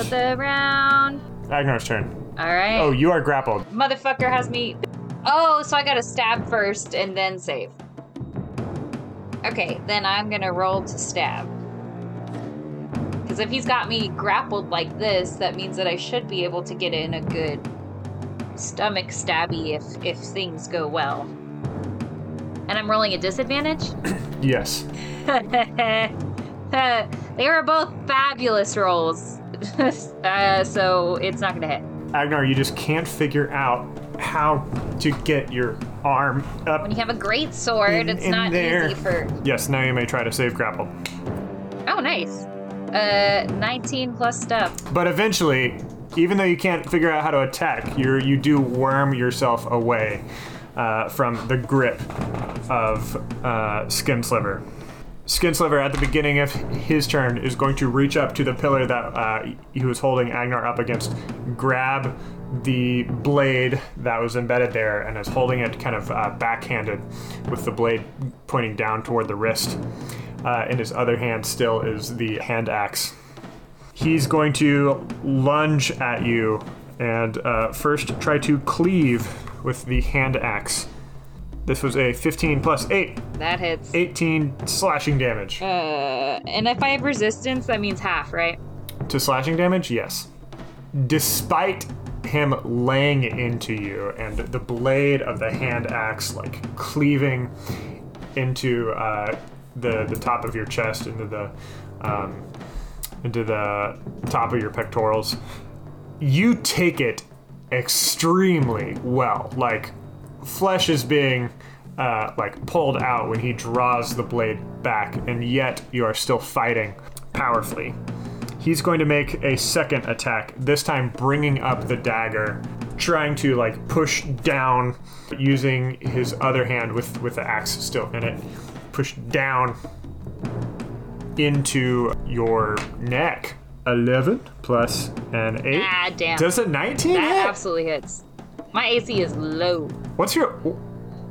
Of the round. Agnar's turn. All right. Oh, you are grappled. Motherfucker has me. Oh, so I gotta stab first and then save. Okay, then I'm gonna roll to stab. Because if he's got me grappled like this, that means that I should be able to get in a good stomach stabby if if things go well. And I'm rolling a disadvantage. Yes. they were both fabulous rolls, uh, so it's not gonna hit. Agnar, you just can't figure out how to get your arm up. When you have a great sword, In- it's in not there. easy for. Yes, now you may try to save grapple. Oh, nice. Uh, 19 plus stuff. But eventually, even though you can't figure out how to attack, you you do worm yourself away uh, from the grip of uh, Skinsliver. Skinsliver, at the beginning of his turn, is going to reach up to the pillar that uh, he was holding Agnar up against, grab the blade that was embedded there, and is holding it kind of uh, backhanded with the blade pointing down toward the wrist. Uh, in his other hand, still is the hand axe he's going to lunge at you and uh, first try to cleave with the hand axe. This was a 15 plus 8, That hits. 18 slashing damage. Uh, and if I have resistance, that means half, right? To slashing damage, yes. Despite him laying into you and the blade of the hand axe like cleaving into uh, the the top of your chest, into the um, into the top of your pectorals, you take it extremely well. Like flesh is being uh, like pulled out when he draws the blade back, and yet you are still fighting powerfully. He's going to make a second attack, this time bringing up the dagger, trying to like push down using his other hand with with the axe still in it, push down into your neck. 11 plus an 8. Ah, damn. Does a 19 that hit? absolutely hits. My AC is low. What's your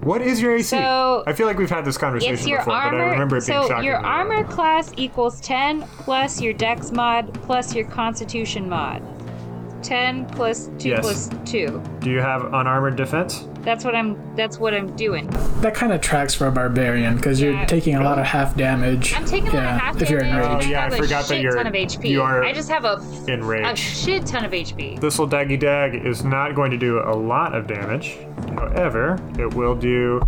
what is your AC? So, I feel like we've had this conversation It's your before, but I remember it being so shocking. your armor class equals 10 plus your dex mod plus your constitution mod. 10 plus 2 Yes. plus 2. Do you have unarmored defense? That's what I'm that's what I'm doing. That kind of tracks for a barbarian because you're Yeah. taking a lot of half damage. I'm taking a lot yeah, of half if you're enraged. Oh, yeah, I have a forgot that shit you're- ton of HP. you are I just have a a shit ton of HP. This little daggy dag is not going to do a lot of damage. However, it will do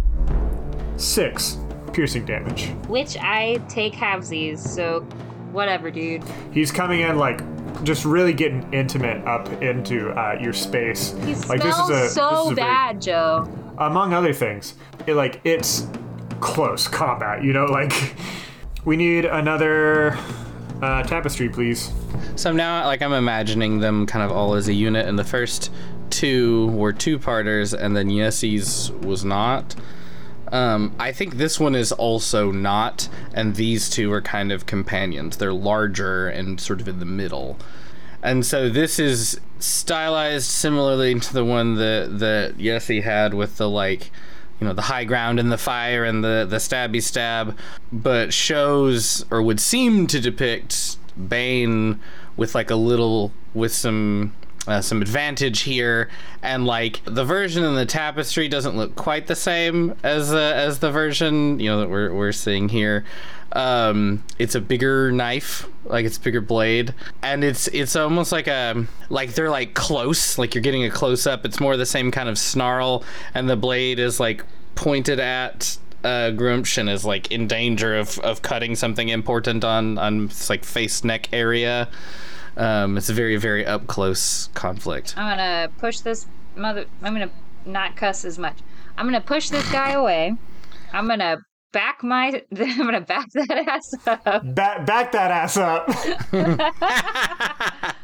six piercing damage. Which I take halvesies, so whatever, dude. He's coming in like just really getting intimate up into uh, your space. He like smells this is a this so is a very- bad, Joe. among other things, it, like it's close combat. You know, like we need another uh, tapestry, please. So now, like, I'm imagining them kind of all as a unit, and the first two were two parters, and then Yessy's was not. Um, I think this one is also not, and these two are kind of companions. They're larger and sort of in the middle. And so this is stylized similarly to the one that that Yessy had with the like you know the high ground and the fire and the the stabby stab, but shows or would seem to depict Bane with like a little with some uh, some advantage here, and like the version in the tapestry doesn't look quite the same as uh, as the version you know that we're we're seeing here. Um, it's a bigger knife, like it's a bigger blade, and it's it's almost like a like they're like close, like you're getting a close up. It's more the same kind of snarl, and the blade is like pointed at uh, Grumption is like in danger of, of cutting something important on on like face neck area. Um, it's a very very up close conflict. I'm gonna push this mother. I'm gonna not cuss as much. I'm gonna push this guy away. I'm gonna back my. I'm gonna back that ass up. Back, back that ass up.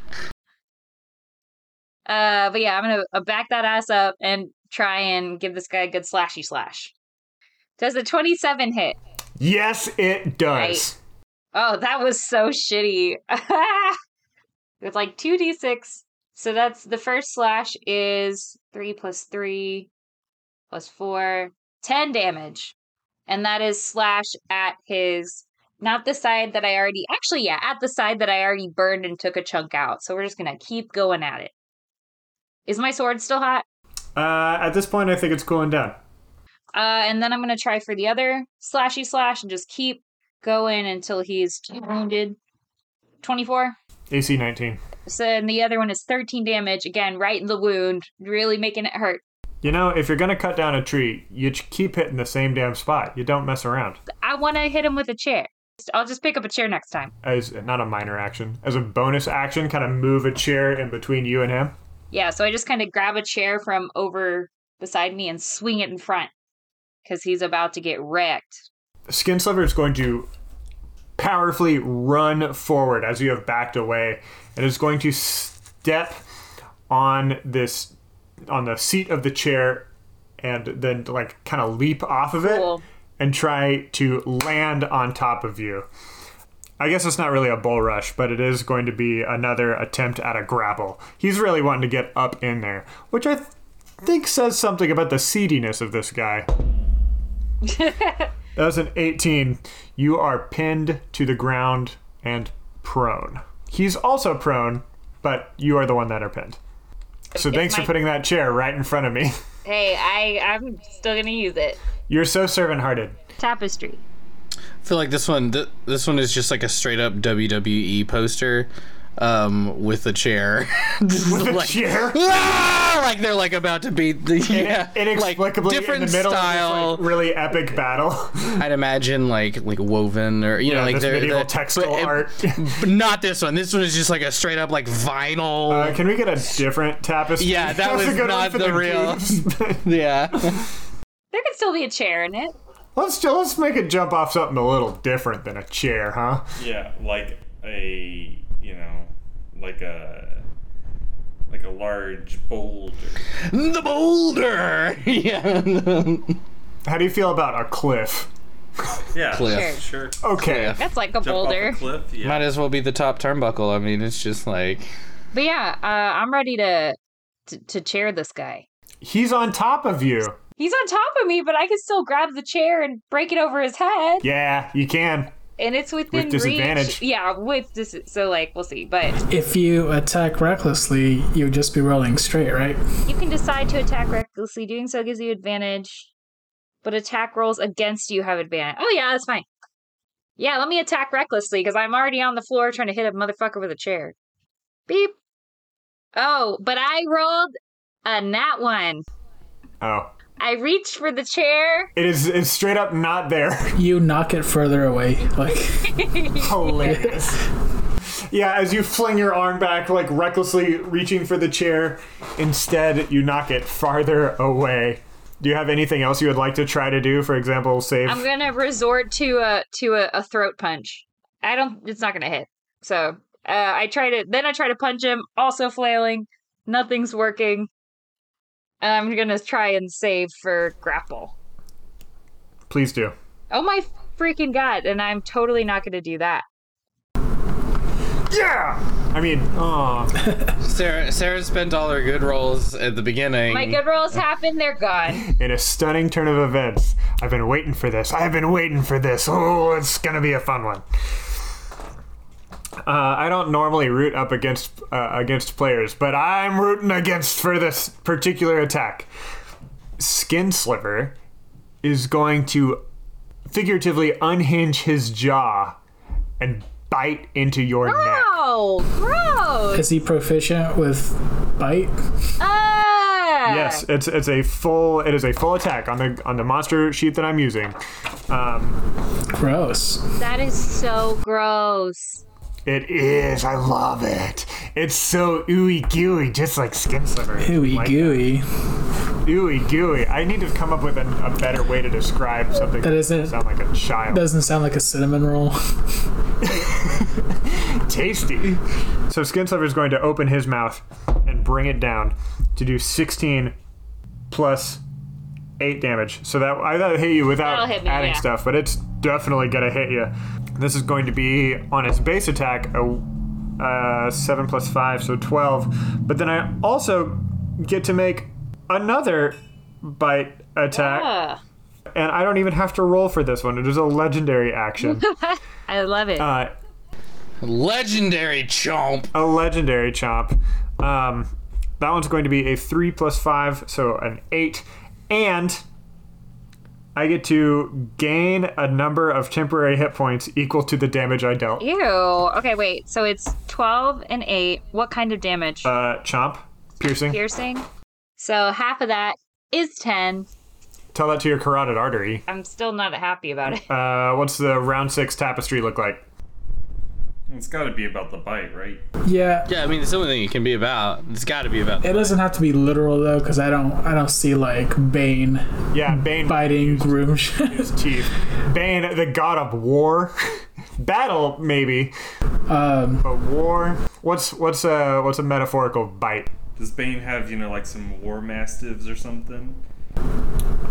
Uh, but yeah, I'm gonna uh, back that ass up and try and give this guy a good slashy slash. Does the 27 hit? yes, it does. Right. Oh, that was so shitty. It's like 2d6. So that's the first slash is 3 plus 3 plus 4, 10 damage. And that is slash at his, not the side that I already, actually, yeah, at the side that I already burned and took a chunk out. So we're just going to keep going at it. Is my sword still hot? Uh, at this point, I think it's cooling down. Uh, and then I'm going to try for the other slashy slash and just keep going until he's wounded. 24. AC 19. So and the other one is 13 damage, again, right in the wound, really making it hurt. You know, if you're gonna cut down a tree, you keep hitting the same damn spot. You don't mess around. I want to hit him with a chair. I'll just pick up a chair next time. As not a minor action, as a bonus action, kind of move a chair in between you and him. Yeah, so I just kind of grab a chair from over beside me and swing it in front because he's about to get wrecked. Skin Sliver is going to powerfully run forward as you have backed away, and is going to step on this on the seat of the chair, and then like kind of leap off of it Cool. and try to land on top of you. I guess it's not really a bull rush, but it is going to be another attempt at a grapple. He's really wanting to get up in there, which I th- think says something about the seediness of this guy. That was an 18. You are pinned to the ground and prone. He's also prone, but you are the one that are pinned. So thanks for putting that chair right in front of me. Hey, I I'm still gonna use it. You're so servant-hearted. Tapestry. I feel like this one th- this one is just like a straight up WWE poster um, with a chair. With a like, chair? "Ah!" like they're like about to beat the yeah, Inexplicably like different in the middle style. of this like, really epic battle. I'd imagine like like woven or you know like this they're medieval the- textile but art. but not this one. This one is just like a straight up like vinyl. Uh, can we get a different tapestry? Yeah, that was, was a good not one for the real- yeah. There could still be a chair in it. let's let's make it jump off something a little different than a chair, huh? Yeah, like a you know, like a like a large boulder. the boulder. yeah. How do you feel about a cliff? Yeah, Cliff. sure. Okay. Cliff. That's like a Jump boulder. off a cliff. Yeah. Might as well be the top turnbuckle. I mean, it's just like But yeah, uh, I'm ready to, to to chair this guy. He's on top of you. He's on top of me, but I can still grab the chair and break it over his head, Yeah, you can. And it's within With disadvantage. reach. Yeah, with dis- so like we'll see, but If you attack recklessly, you would just be rolling straight, right? you can decide to attack recklessly. Doing so gives you advantage, but attack rolls against you have advantage. Oh yeah, that's fine. Yeah, let me attack recklessly because I'm already on the floor trying to hit a motherfucker with a chair. Beep. Oh, but I rolled a nat one. Oh. I reach for the chair. It is it's straight up not there. You knock it further away. Like, Hilarious. Yeah, as you fling your arm back, like recklessly reaching for the chair, instead you knock it farther away. Do you have anything else you would like to try to do? For example, save. I'm gonna resort to a to a, a throat punch. I don't. It's not gonna hit. So uh, I try to. Then I try to punch him. Also flailing. Nothing's working. I'm gonna try and save for grapple. Please do. Oh my freaking god! And I'm totally not gonna do that. Yeah! I mean, oh, Sarah Sarah spent all her good rolls at the beginning. My good rolls happen, they're gone. in a stunning turn of events. I've been waiting for this. I've been waiting for this. Oh, it's gonna be a fun one. Uh, I don't normally root up against uh, against players, but I'm rooting against for this particular attack. Skin Sliver is going to figuratively unhinge his jaw and bite into your neck. Oh, gross! Is he proficient with bite? Ah! Yes, it's it's a full it is a full attack on the on the monster sheet that I'm using. Um, Gross. That is so gross. It is. I love it. It's so ooey gooey, just like skin sliver. Ooey Like gooey. that. Ooey gooey. I need to come up with a, a better way to describe something That isn't- sound like a child. Doesn't sound like a cinnamon roll. Tasty. So skin sliver is going to open his mouth and bring it down to do 16 plus eight damage. So that I thought it hit you without hit me, adding yeah. stuff, but it's definitely gonna hit you. This is going to be on its base attack a uh, seven plus five, so 12. But then I also get to make another bite attack, Ah, and I don't even have to roll for this one. It is a legendary action. I love it. uh, Legendary chomp. a legendary chomp. Um, that one's going to be a three plus five, so an eight, and I get to gain a number of temporary hit points equal to the damage I dealt. Ew. Okay, wait. So it's 12 and 8. What kind of damage? Uh, chomp, piercing. Piercing? So half of that is 10. Tell that to your carotid artery. I'm still not happy about it. Uh, what's the round six tapestry look like? It's got to be about the bite, right? Yeah. Yeah, I mean, it's the only thing it can be about. It's got to be about. It doesn't have to be literal though, because I don't I don't see like Bane Yeah, Bane biting groom. his teeth. Bane, the god of war. Battle, maybe, um, but war. What's what's a what's a metaphorical bite? Does Bane have, you know, like some war mastiffs or something?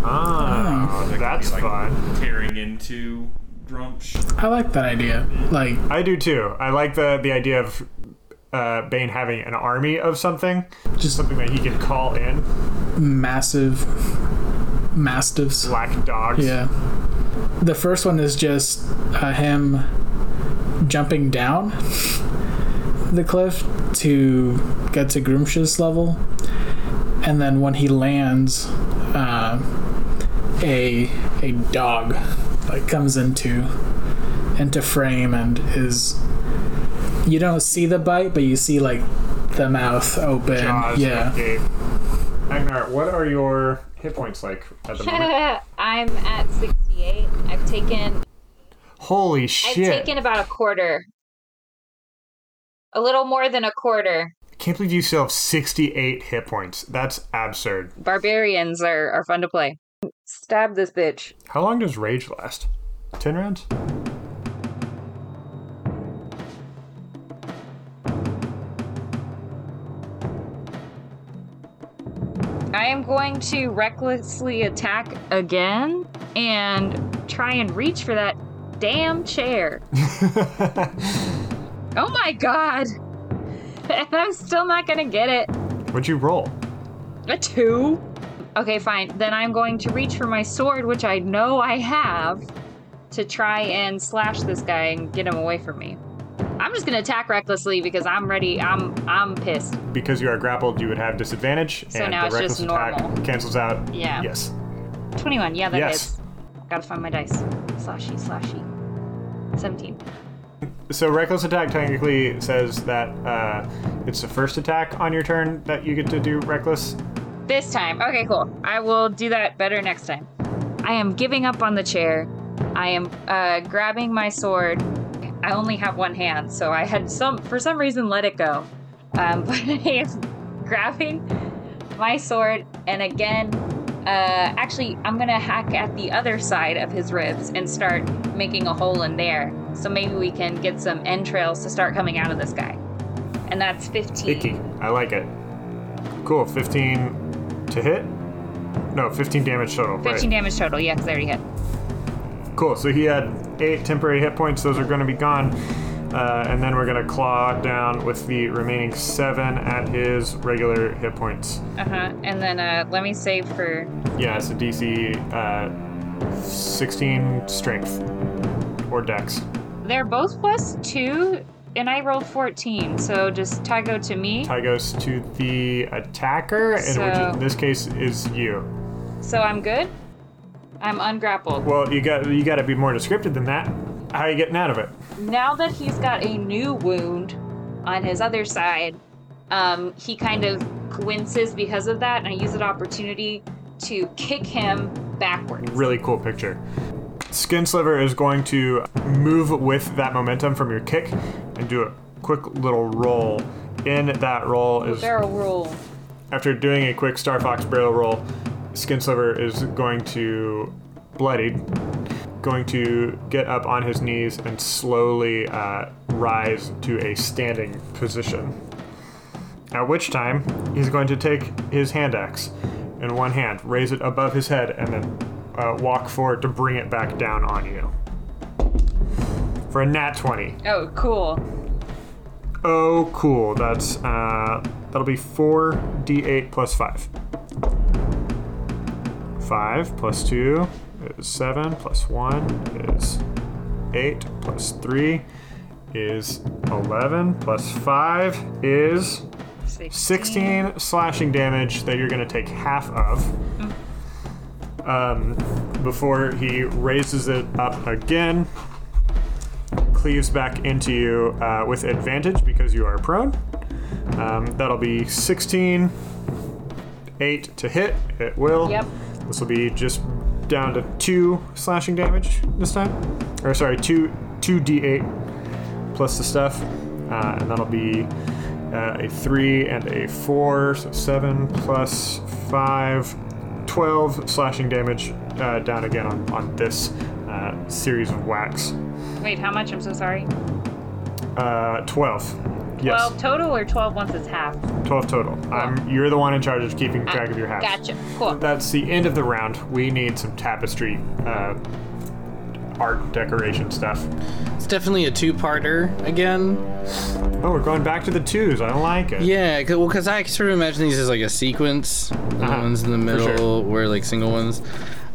Ah, That that's be, like, fun. Tearing into Gruumsh. I like that idea. Like I do too. I like the the idea of uh, Bane having an army of something, just something that he can call in. massive mastiffs. Black dogs. Yeah. The first one is just uh, him jumping down the cliff to get to Gruumsh's level. And then when he lands, uh, a a dog like comes into into frame and is you don't see the bite, but you see like the mouth open. Jaws yeah. Agnar, what are your hit points like at the moment? I'm at 68. I've taken Holy shit! I've taken about a quarter. A little more than a quarter. Can't believe you still have 68 hit points. That's absurd. Barbarians are, are fun to play. Stab this bitch. How long does rage last? 10 rounds? I am going to recklessly attack again and try and reach for that damn chair. oh my god! And I'm still not gonna get it. What'd you roll? A two? Okay, fine. Then I'm going to reach for my sword, which I know I have, to try and slash this guy and get him away from me. I'm just gonna attack recklessly because I'm ready. I'm I'm pissed. Because you are grappled, you would have disadvantage, So and now the it's reckless just attack normal. cancels out. Yeah. Yes. 21. Yeah, that is. Yes. Gotta find my dice. Slashy, slashy. 17. So reckless attack technically says that uh, it's the first attack on your turn that you get to do reckless. This time. Okay, cool. I will do that better next time. I am giving up on the chair. I am uh, grabbing my sword. I only have one hand, so I had some, for some reason, let it go. Um, but I am grabbing my sword, and again, uh, actually, I'm gonna hack at the other side of his ribs and start making a hole in there. So maybe we can get some entrails to start coming out of this guy. And that's 15. Icky. I like it. Cool. 15 to hit? No, 15 damage total. 15 right. damage total, yeah, because I already hit. Cool. So he had eight temporary hit points. Those are going to be gone. Uh, and then we're gonna claw down with the remaining seven at his regular hit points. Uh huh. And then uh, let me save for. Yeah, it's a DC uh, 16 strength or dex. They're both plus two, and I rolled 14. So just tie go to me. Tie goes to the attacker, and which in this case is you. So I'm good. I'm ungrappled. Well, you got you got to be more descriptive than that. How are you getting out of it? now that he's got a new wound on his other side, um, he kind of winces because of that, and I use that opportunity to kick him backwards. Really cool picture. Skin Sliver is going to move with that momentum from your kick and do a quick little roll. In that roll is Barrel roll. after doing a quick Star Fox barrel roll, Skin Sliver is going to bloodied, going to get up on his knees and slowly uh, rise to a standing position. At which time, he's going to take his hand axe in one hand, raise it above his head, and then uh, walk forward to bring it back down on you. For a nat 20. Oh, cool. Oh, cool. That's uh, that'll be four d8 plus five. Five plus two is seven. Plus one is eight. Plus three is eleven. Plus five is sixteen slashing damage that you're gonna take half of. Um, before he raises it up again, cleaves back into you uh, with advantage because you are prone. Um, that'll be 16, 8 to hit. It will. Yep. This will be just down to 2 slashing damage this time. Or, sorry, 2, 2d8 plus the stuff. Uh, and that'll be uh, a 3 and a 4. So 7 plus 5, 12 slashing damage uh, down again on, on this uh, series of whacks. Wait, how much? I'm so sorry. Uh, 12. Yes. 12 total or 12 once it's half? 12 total. I'm, you're the one in charge of keeping track of your halves. Gotcha. Cool. That's the end of the round. We need some tapestry uh, art decoration stuff. It's definitely a two-parter again. Oh, we're going back to the twos. I don't like it. Yeah, cause, well, because I sort of imagine these as like a sequence. The Uh-huh, ones in the for sure. middle were like single ones.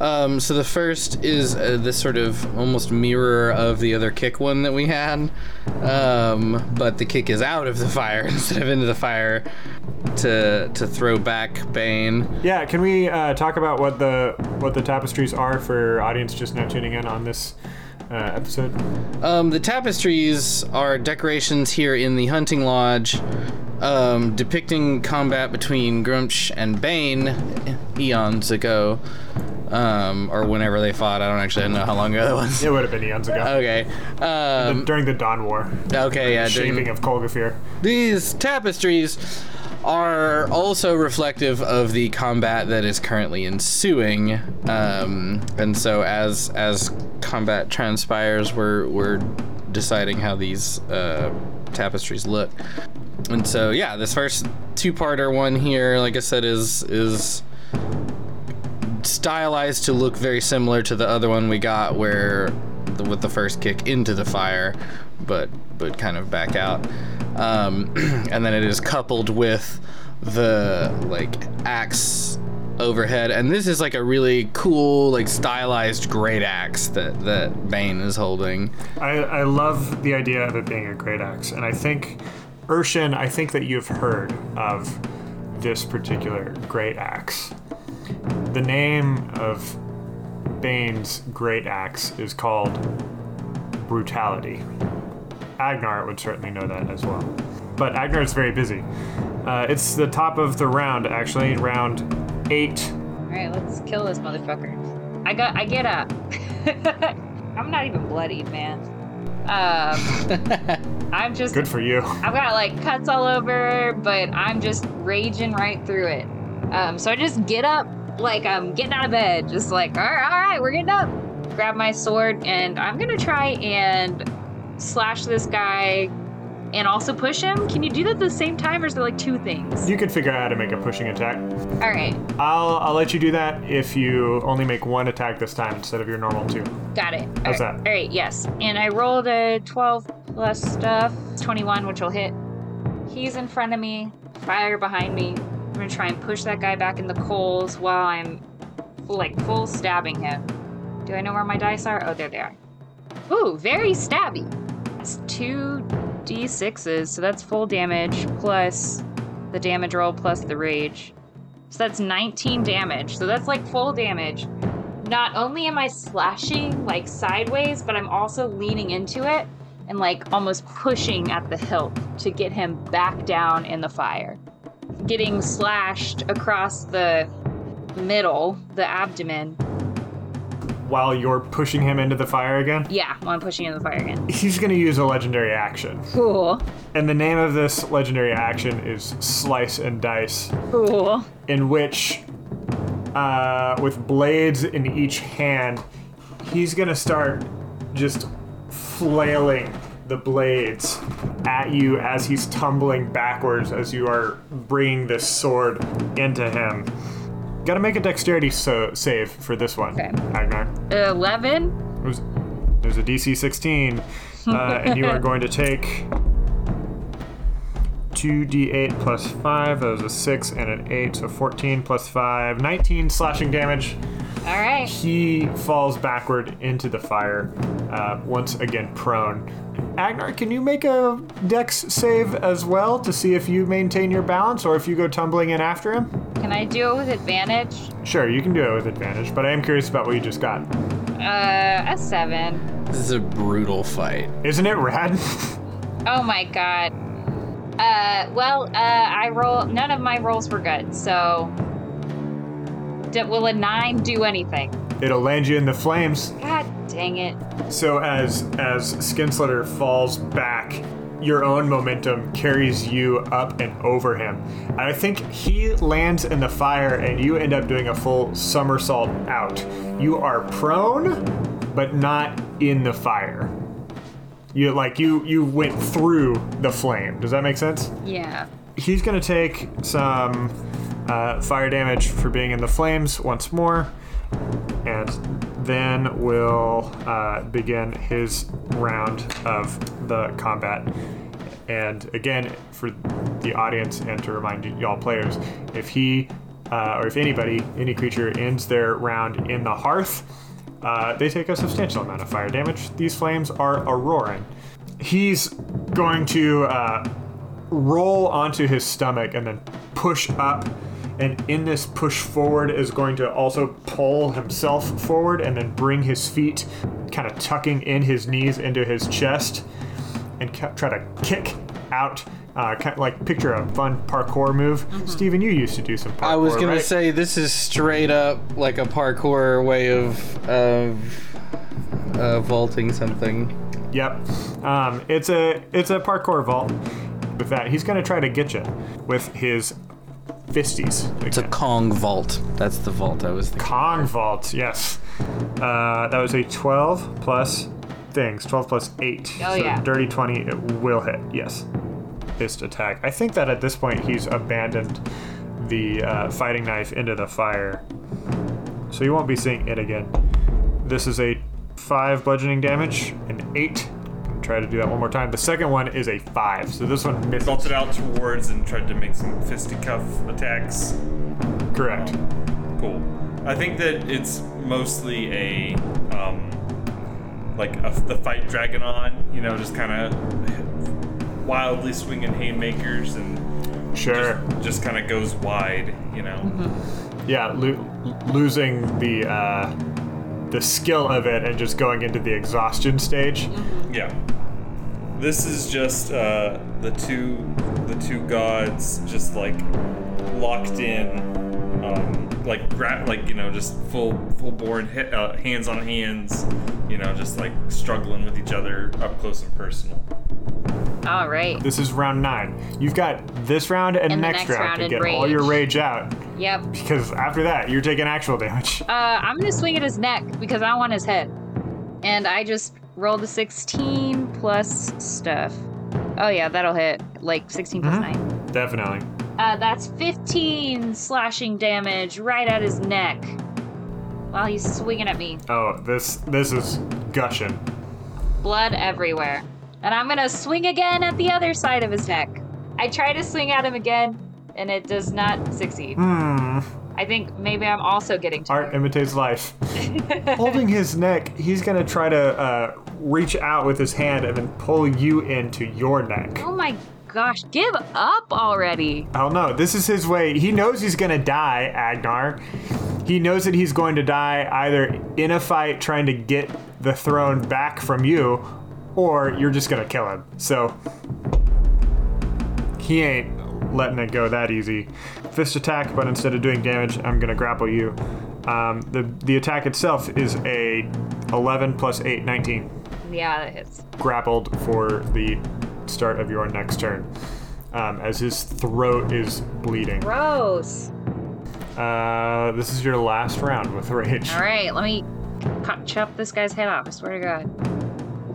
Um, so the first is uh, this sort of almost mirror of the other kick one that we had, um, but the kick is out of the fire instead of into the fire to to throw back Bane. Yeah, can we uh, talk about what the what the tapestries are for audience just now tuning in on this uh, episode? Um, the tapestries are decorations here in the hunting lodge, um, depicting combat between Gruumsh and Bane eons ago, um, or whenever they fought. I don't actually know how long ago that was. It would have been eons ago. Okay. Um, During the Dawn War. okay. Yeah. during- Shaping of Kolgafir. these tapestries are also reflective of the combat that is currently ensuing, um, and so as as combat transpires, we're we're deciding how these uh, tapestries look. And so yeah, this first two-parter one here, like I said, is is stylized to look very similar to the other one we got, where the, with the first kick into the fire, but but kind of back out. Um, and then it is coupled with the like axe overhead, and this is like a really cool, like stylized great axe that that Bane is holding. I, I love the idea of it being a great axe, and I think, Irshen, I think that you've heard of this particular great axe. The name of Bane's great axe is called Brutality. Agnar would certainly know that as well. But Agnar is very busy. Uh, it's the top of the round, actually, round eight. All right, let's kill this motherfucker. I got. I get up. I'm not even bloodied, man. Um, I'm just. Good for you. I've got like cuts all over, but I'm just raging right through it. Um, so I just get up like I'm getting out of bed, just like, all right, all right, we're getting up. Grab my sword, and I'm gonna try and slash this guy and also push him. Can you do that at the same time, or is there like two things? You could figure out how to make a pushing attack. All right, I'll I'll let you do that if you only make one attack this time instead of your normal two. got it. How's all right. that? All right, yes. And I rolled a 12 plus stuff. 21, which will hit. He's in front of me, fire behind me. I'm gonna try and push that guy back in the coals while I'm like full stabbing him. Do I know where my dice are? Oh, there they are. Ooh, very stabby. That's two d6s, so that's full damage plus the damage roll plus the rage. So that's 19 damage. So that's like full damage. Not only am I slashing like sideways, but I'm also leaning into it and like almost pushing at the hilt to get him back down in the fire. Getting slashed across the middle, the abdomen. While you're pushing him into the fire again, Yeah, while I'm pushing in the fire again. he's going to use a legendary action. Cool. And the name of this legendary action is Slice and Dice, Cool. in which, uh, with blades in each hand, he's going to start just flailing the blades at you as he's tumbling backwards as you are bringing this sword into him. Gotta make a dexterity so- save for this one, Okay. Agnar. 11. There's, there's a DC 16, uh, and you are going to take 2d8 plus 5. That was a 6 and an 8, so 14 plus 5. 19 slashing damage. All right. He falls backward into the fire, uh, once again prone. Agnar, can you make a dex save as well to see if you maintain your balance or if you go tumbling in after him? Can I do it with advantage? Sure, you can do it with advantage, but I am curious about what you just got. Uh, a 7. This is a brutal fight. Isn't it rad? Oh my god. Uh, well, uh, I roll. None of my rolls were good, so. D- will a 9 do anything? It'll land you in the flames. God dang it. So as as Skinslater falls back, your own momentum carries you up and over him. And I think he lands in the fire and you end up doing a full somersault out. You are prone, but not in the fire. You like you you went through the flame. Does that make sense? Yeah. He's gonna take some uh, fire damage for being in the flames once more, and then will uh, begin his round of the combat. And again, for the audience and to remind y'all players, if he uh, or if anybody, any creature ends their round in the hearth, uh, they take a substantial amount of fire damage. These flames are a roaring. He's going to uh, roll onto his stomach and then push up. And in this push forward is going to also pull himself forward and then bring his feet kind of tucking in his knees into his chest and ca- try to kick out. Uh, kind of like picture a fun parkour move. Stephen, you used to do some parkour. I was gonna right? say this is straight up like a parkour way of of uh, vaulting something. Yep. Um, it's a it's a parkour vault. With that, he's gonna try to get you with his fisties. It's a Kong vault. That's the vault I was thinking. Kong vault. Yes. Uh, that was a 12 plus things. 12 plus eight. Oh, so yeah. Dirty 20. It will hit. Yes. Fist attack. I think that at this point he's abandoned the uh, fighting knife into the fire, so you won't be seeing it again. This is a five bludgeoning damage, an eight. Try to do that one more time. The second one is a five, so this one misses. Belted out towards and tried to make some fisticuff attacks. Correct. Cool. I think that it's mostly a um, like a, the fight dragging on. You know, just kind of wildly swinging haymakers and Sure. just kind of goes wide. You know. Yeah, lo- losing the uh, the skill of it and just going into the exhaustion stage. Yeah. This is just uh, the two the two gods just like locked in, um, like gra- like you know just full full born hi- uh, hands on hands, you know just like struggling with each other up close and personal. All right. This is round nine. You've got this round and, And the next, next round, round to in get all your rage. rage out, Yep. because after that you're taking actual damage. Uh, I'm gonna swing at his neck because I want his head. And I just rolled a 16 plus stuff. Oh yeah, that'll hit. Like 16 plus 9. Definitely. Uh, that's 15 slashing damage right at his neck. While he's swinging at me. Oh, this this is gushing. Blood everywhere. And I'm gonna swing again at the other side of his neck. I try to swing at him again, and it does not succeed. Hmm. I think maybe I'm also getting Art tired. imitates life. Holding his neck, he's gonna try to uh, reach out with his hand and then pull you into your neck. Oh my gosh, give up already. Oh no, this is his way. He knows he's gonna die, Agnar. He knows that he's going to die either in a fight trying to get the throne back from you, or you're just gonna kill him. So he ain't letting it go that easy. Fist attack, but instead of doing damage, I'm gonna grapple you. Um, the the attack itself is a 11 plus 8, 19 Yeah, that hits. grappled for the start of your next turn. Um, as his throat is bleeding. Gross. Uh, this is your last round with rage. All right, let me cut, chop this guy's head off. I swear to God.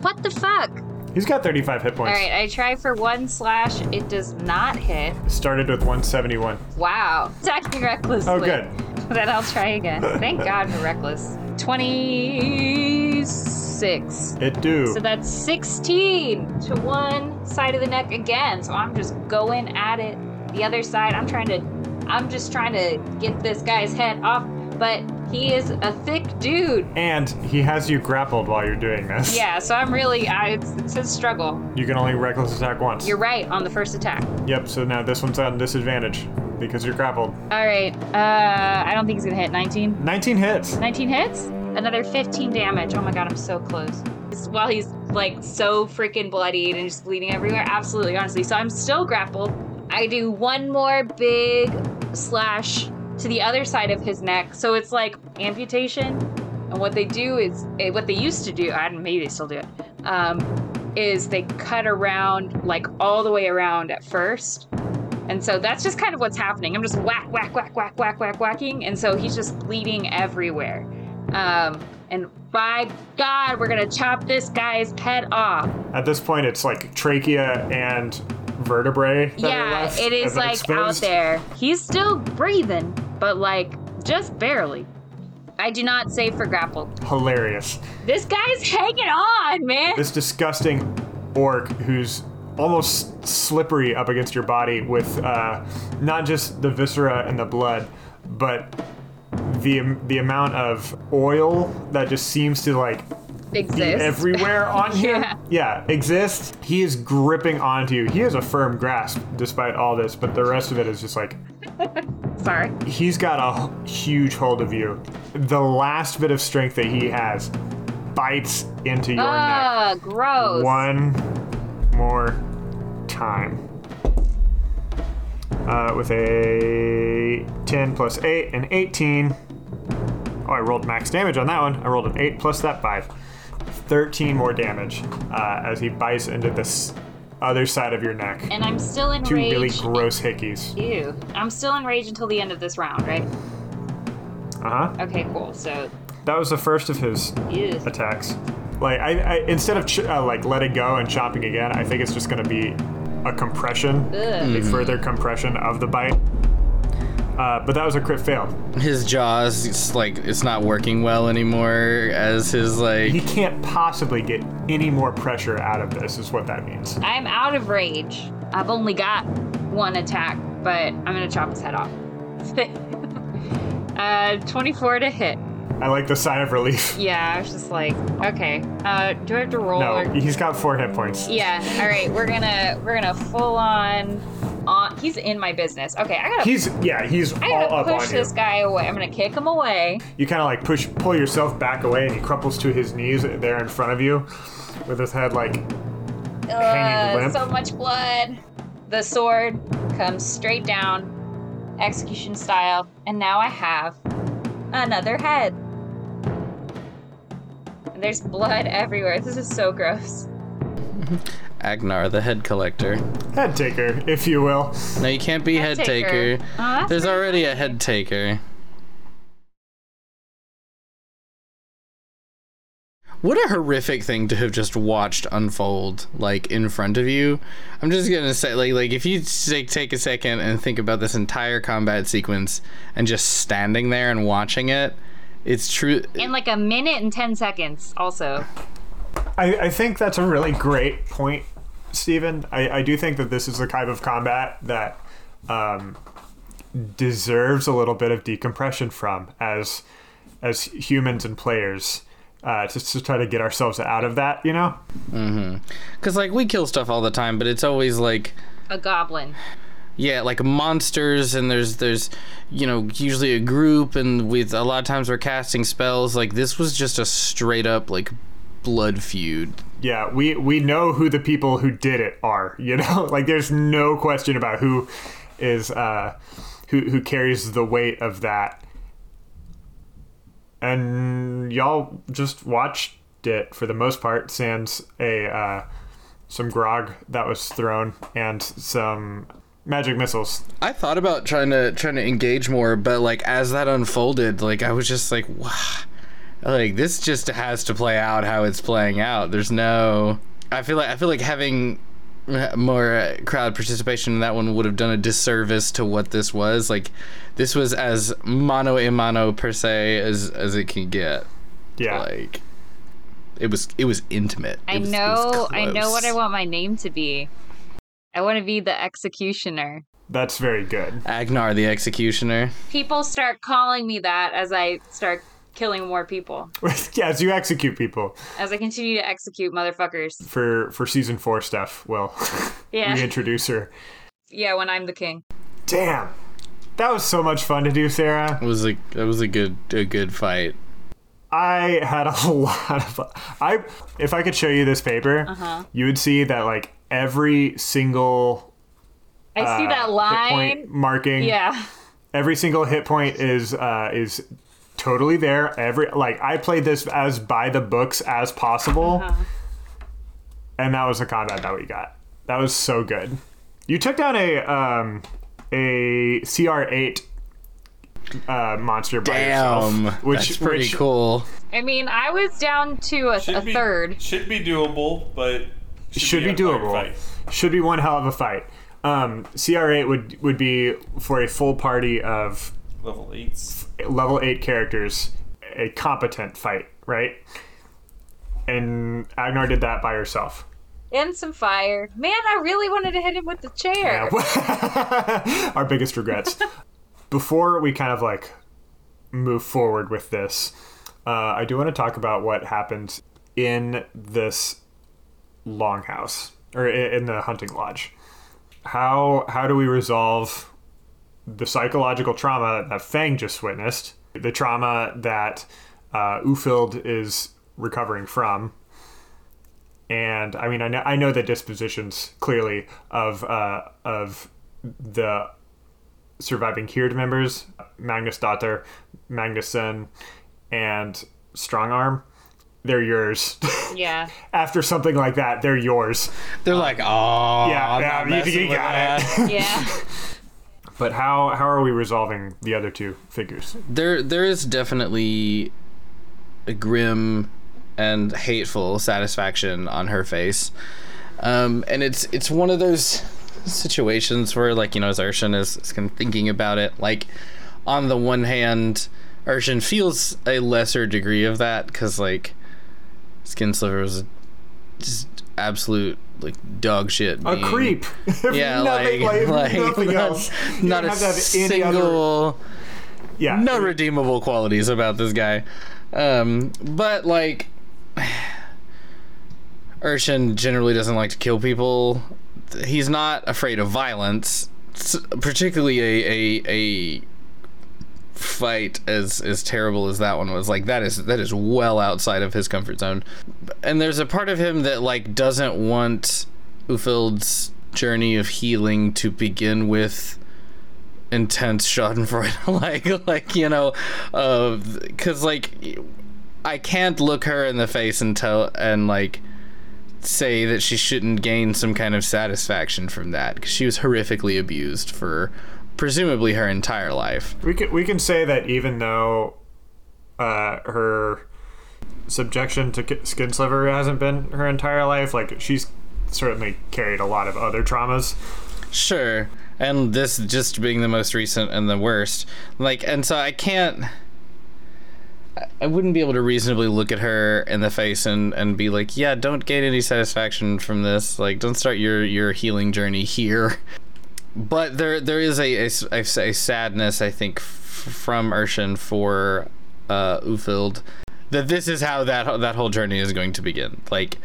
What the fuck? He's got 35 hit points. All right, I try for one slash. It does not hit. Started with 171. Wow. Attacking recklessly. Oh, good. Then I'll try again. Thank God for reckless. 26. It do. So that's 16 to one side of the neck again. So I'm just going at it. The other side, I'm trying to, I'm just trying to get this guy's head off. But he is a thick dude. and he has you grappled while you're doing this. Yeah, so I'm really, I, it's, it's a struggle. You can only reckless attack once. You're right on the first attack. Yep, so now this one's on disadvantage because you're grappled. All right, uh, I don't think he's gonna hit 19. 19 hits. 19 hits? Another 15 damage. Oh my god, I'm so close. While he's like so freaking bloodied and just bleeding everywhere. Absolutely, honestly. So I'm still grappled. I do one more big slash to the other side of his neck. So it's like amputation. And what they do is, eh, what they used to do, I don't, maybe they still do it, um, is they cut around, like all the way around at first. And so that's just kind of what's happening. I'm just whack, whack, whack, whack, whack, whack, whacking. And so he's just bleeding everywhere. Um, and by God, we're gonna chop this guy's head off. At this point, it's like trachea and vertebrae. that are yeah, left it is like out there. He's still breathing, but like just barely. I do not save for grapple. Hilarious. This guy's hanging on, man. this disgusting orc who's almost slippery up against your body with uh, not just the viscera and the blood, but the the amount of oil that just seems to like be Exists. everywhere on him. Yeah. Yeah, exists. He is gripping onto you. He has a firm grasp despite all this, but the rest of it is just like Sorry. he's got a huge hold of you. The last bit of strength that he has bites into your neck. Ah, gross. One more time. Uh, with a 10 plus 8 and 18. Oh, I rolled max damage on that one. I rolled an 8 plus that 5. 13 more damage uh, as he bites into this other side of your neck. And I'm still in Two enraged. really gross hickeys. Ew. I'm still enraged until the end of this round, right? Uh huh. Okay, cool. So, That was the first of his ew. attacks. Like I, I instead of ch- uh, like letting go and chopping again, I think it's just gonna be a compression, Ugh. a further compression of the bite. Uh, but that was a crit fail. His jaws, it's like it's not working well anymore. As his like, He can't possibly get any more pressure out of this. Is what that means. I'm out of rage. I've only got one attack, but I'm gonna chop his head off. uh, 24 to hit. I like the sigh of relief. Yeah, I was just like, okay. Uh, do I have to roll? No, or- he's got four hit points. Yeah. All right, we're gonna we're gonna full on. On. He's in my business. Okay, I gotta. He's yeah, he's I all gotta up push on you. this guy away. I'm gonna kick him away. You kind of like push, pull yourself back away, and he crumples to his knees there in front of you, with his head like Hanging Uh, limp. so much blood. The sword comes straight down, execution style, and now I have another head. And there's blood everywhere. This is so gross. Agnar, the head collector. head taker, if you will. No, you can't be head, Head taker. taker. Oh, There's very already a head taker. What a horrific thing to have just watched unfold, like in front of you. I'm just gonna say, like, like if you take take a second and think about this entire combat sequence and just standing there and watching it, it's true. In like a minute and 10 seconds, also. I, I think that's a really great point, Stephen. I, I do think that this is the type of combat that um, deserves a little bit of decompression from as as humans and players. Uh, just to try to get ourselves out of that, you know? Mm-hmm. Because like we kill stuff all the time, but it's always like A goblin. yeah, like monsters, and there's there's you know usually a group, and with a lot of times we're casting spells. Like this was just a straight up like blood feud. Yeah, we we know who the people who did it are. You know, like there's no question about who is uh, who who carries the weight of that. And y'all just watched it for the most part, sans a uh, some grog that was thrown and some magic missiles. I thought about trying to trying to engage more, but like as that unfolded, like I was just like, wow, like this just has to play out how it's playing out. There's no, I feel like I feel like having more uh, crowd participation in that one would have done a disservice to what this was. Like this was as mano a mano per se as as it can get. Yeah, Like it was it was intimate. I It was- it know was I know what I want my name to be. I want to be the executioner. that's very good. Agnar the executioner. People start calling me that as I start killing more people. yeah, as you execute people As I continue to execute motherfuckers. for for season four stuff, we'll Yeah. reintroduce her. Yeah, when I'm the king. Damn, that was so much fun to do, Sarah. It was a it was a good a good fight. I had a lot of fun. I if I could show you this paper, Uh-huh. you would see that like every single I see uh, that hit line. point marking, Yeah. every single hit point is uh, is totally there. Every like I played this as by the books as possible, Uh-huh. and that was the combat that we got. That was so good. You took down a um, a CR eight uh, monster by Damn, yourself, which that's pretty which cool. I mean, I was down to a, Should a be, third. Should be doable, but should be a hard doable. fight. Should be one hell of a fight. Um, CR8 would would be for a full party of Level eights. Level eight characters, a competent fight, right? And Agnar did that by herself. And some fire. Man, I really wanted to hit him with the chair. Yeah. Our biggest regrets. Before we kind of like move forward with this, uh, I do want to talk about what happened in this longhouse or in the hunting lodge. How how do we resolve the psychological trauma that Fang just witnessed, the trauma that uh, Ufild is recovering from, and I mean I know I know the dispositions clearly of uh, of the surviving Hird members, Magnus Daughter, Magnusson, and Strongarm. They're yours. Yeah. After something like that, they're yours. They're like, oh, Yeah, I'm yeah, not you- you got that." it. Yeah. But how how are we resolving the other two figures? there, there is definitely a grim and hateful satisfaction on her face, um, and it's it's one of those situations where, like, you know, as Irshen is, is kind of thinking about it, like, on the one hand, Irshen feels a lesser degree of that because, like, Skin Sliver was just absolute like dog shit. A being. creep. Yeah, nothing, like, like, nothing else. Not a any other- single, Yeah. no redeemable qualities about this guy. Um, but like, Irshen generally doesn't like to kill people. He's not afraid of violence, particularly a a, a fight as as terrible as that one was. Like that is that is well outside of his comfort zone. And there's a part of him that like doesn't want Ufild's journey of healing to begin with intense Schadenfreude, like like you know, because like I can't look her in the face and tell and like say that she shouldn't gain some kind of satisfaction from that because she was horrifically abused for presumably her entire life. We can we can say that even though uh, her subjection to skin sliver hasn't been her entire life, like she's certainly carried a lot of other traumas. Sure. And this just being the most recent and the worst. Like, and so I can't. I wouldn't be able to reasonably look at her in the face and, and be like, yeah, don't gain any satisfaction from this. Like, don't start your, your healing journey here. But there there is a, a, a, sadness, I think, f- from Irshen for uh, Ufild that this is how that that whole journey is going to begin. Like,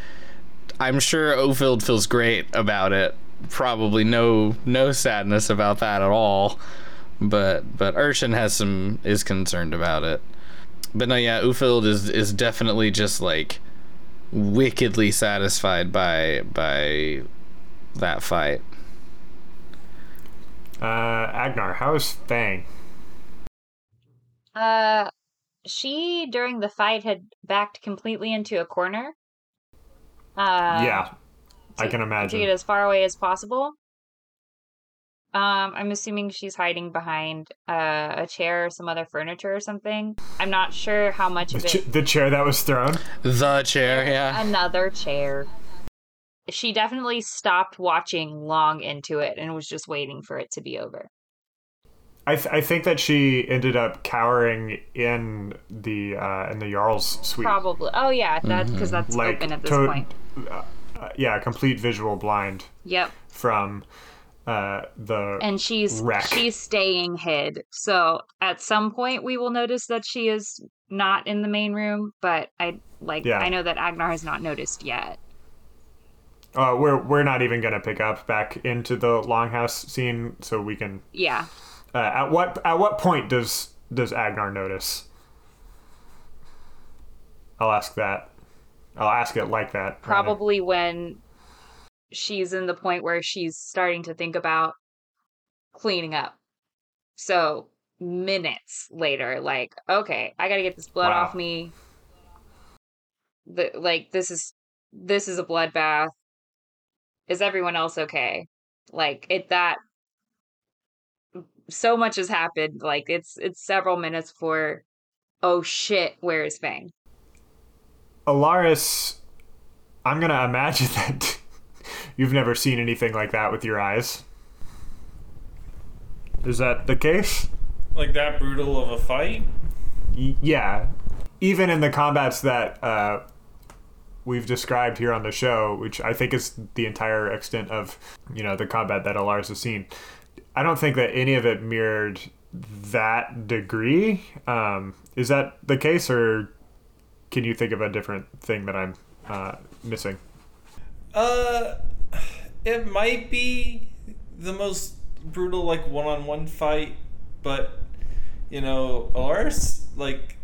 I'm sure Ufild feels great about it. Probably no no sadness about that at all. But but Irshen has some is concerned about it. But no, yeah, Ufild is is definitely just like wickedly satisfied by by that fight. Uh, Agnar, how is Fang? Uh, she during the fight had backed completely into a corner. Uh, yeah, I to- can To imagine. get as far away as possible. Um, I'm assuming she's hiding behind uh, a chair or some other furniture or something. I'm not sure how much The, of it. ch- the chair that was thrown. The chair, yeah. Another chair. She definitely stopped watching long into it and was just waiting for it to be over. I, th- I think that she ended up cowering in the uh, in the Jarl's suite. Probably. Oh yeah, that's because that's Like open at this to- point. Uh, yeah, complete visual blind Yep. from uh, the. and she's wreck. she's staying hid. So at some point we will notice that she is not in the main room, but I like Yeah. I know that Agnar has not noticed yet. Uh, we're we're not even gonna pick up back into the longhouse scene, so we can. Yeah. Uh, at what at what point does does Agnar notice? I'll ask that. I'll ask it like that. Probably when she's in the point where she's starting to think about cleaning up. So minutes later, like, okay, I gotta get this blood Wow. off me. The like this is this is a bloodbath. Is everyone else okay? Like it that so much has happened. Like it's it's several minutes for oh shit, where is Fang? Elaris, I'm gonna imagine that you've never seen anything like that with your eyes. Is that the case? Like that brutal of a fight? Y- yeah. Even in the combats that uh, we've described here on the show, which I think is the entire extent of you know the combat that Elaris has seen, I don't think that any of it mirrored that degree. Um, is that the case, or can you think of a different thing that I'm uh, missing? Uh, it might be the most brutal like one-on-one fight, but you know, Elaris like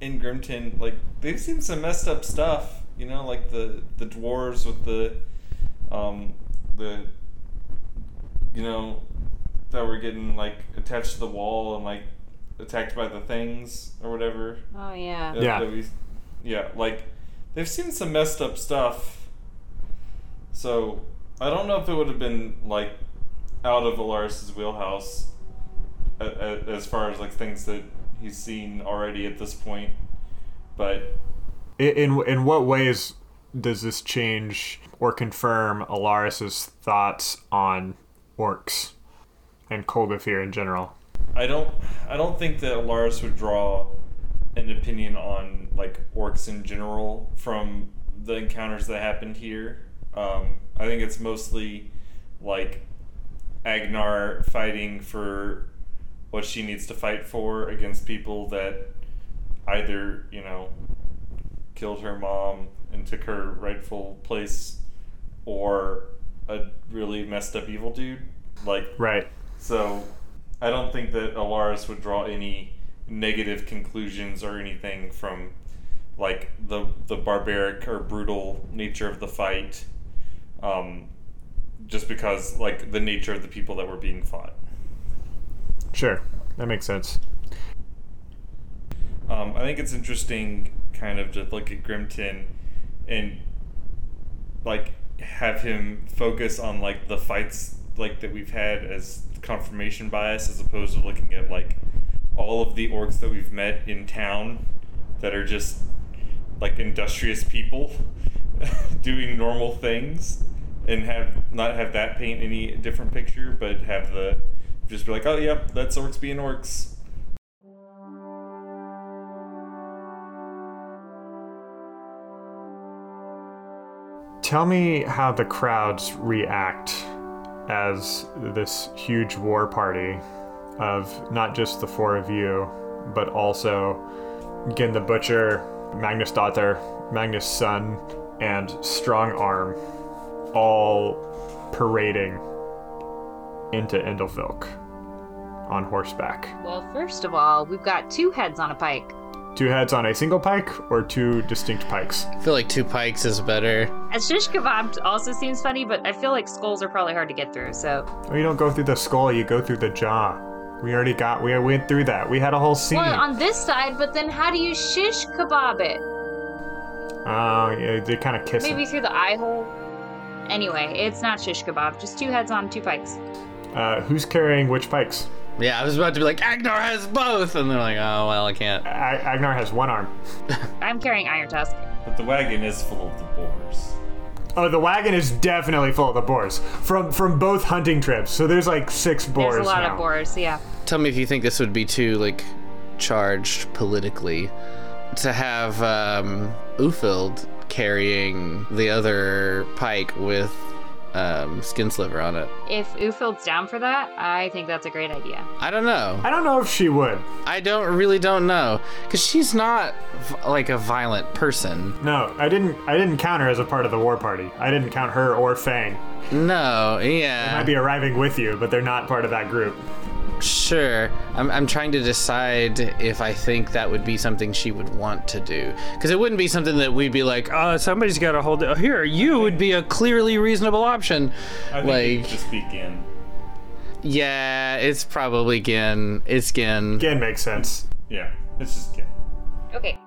in Grimton, like they've seen some messed up stuff. You know, like the the dwarves with the um the you know that were getting like attached to the wall and like attacked by the things or whatever. Oh yeah. that- Yeah. that we- yeah, like they've seen some messed up stuff. So I don't know if it would have been like out of Elaris's wheelhouse a- a- as far as like things that he's seen already at this point. But I- In in what ways does this change or confirm Elaris's thoughts on orcs and Kolgafir in general? I don't I don't think that Elaris would draw an opinion on like orcs in general from the encounters that happened here. Um, I think it's mostly like Agnar fighting for what she needs to fight for against people that either, you know, killed her mom and took her rightful place or a really messed up evil dude. Like Right. so I don't think that Elaris would draw any negative conclusions or anything from like the the barbaric or brutal nature of the fight. Um, just because like the nature of the people that were being fought. Sure. That makes sense. Um, I think it's interesting kind of just look at Grimton and like have him focus on like the fights like that we've had as confirmation bias as opposed to looking at like all of the orcs that we've met in town that are just like industrious people doing normal things and have not have that paint any different picture but have the just be like oh yep that's orcs being orcs Tell me how the crowds react as this huge war party of not just the four of you, but also Gin the Butcher, Magnus Daughter, Magnus' son, and Strong Arm all parading into Endelvilk on horseback. Well, first of all, we've got two heads on a pike. Two heads on a single pike or two distinct pikes? I feel like two pikes is better. A shish kebab also seems funny, but I feel like skulls are probably hard to get through, so. Oh, you don't go through the skull, you go through the jaw. We already got, we went through that. We had a whole scene. Well, on this side, but then how do you shish kebab it? Oh, yeah, they kind of kiss Maybe it. through the eye hole? Anyway, it's not shish kebab, just two heads on two pikes. Uh, who's carrying which pikes? Yeah, I was about to be like, Agnar has both, and they're like, oh well, I can't. A- Agnar has one arm. I'm carrying Iron Tusk. But the wagon is full of the boars. Oh, the wagon is definitely full of the boars from from both hunting trips. So there's like six boars There's a lot now. of boars, yeah. Tell me if you think this would be too like charged politically to have um, Ufild carrying the other pike with um, skin sliver on it. If Ufild's down for that, I think that's a great idea. I don't know. I don't know if she would. I don't really don't know because she's not like a violent person. No, I didn't. I didn't count her as a part of the war party. I didn't count her or Fang. No, They yeah, might be arriving with you, but they're not part of that group. Sure. I'm, I'm trying to decide if I think that would be something she would want to do because it wouldn't be something that we'd be like, oh, somebody's got to hold it. Here, you would be a clearly reasonable option. I think Like- it could just begin. Yeah, it's probably Gin. It's Gin. Gin makes sense. Yeah, it's just Gin. Okay.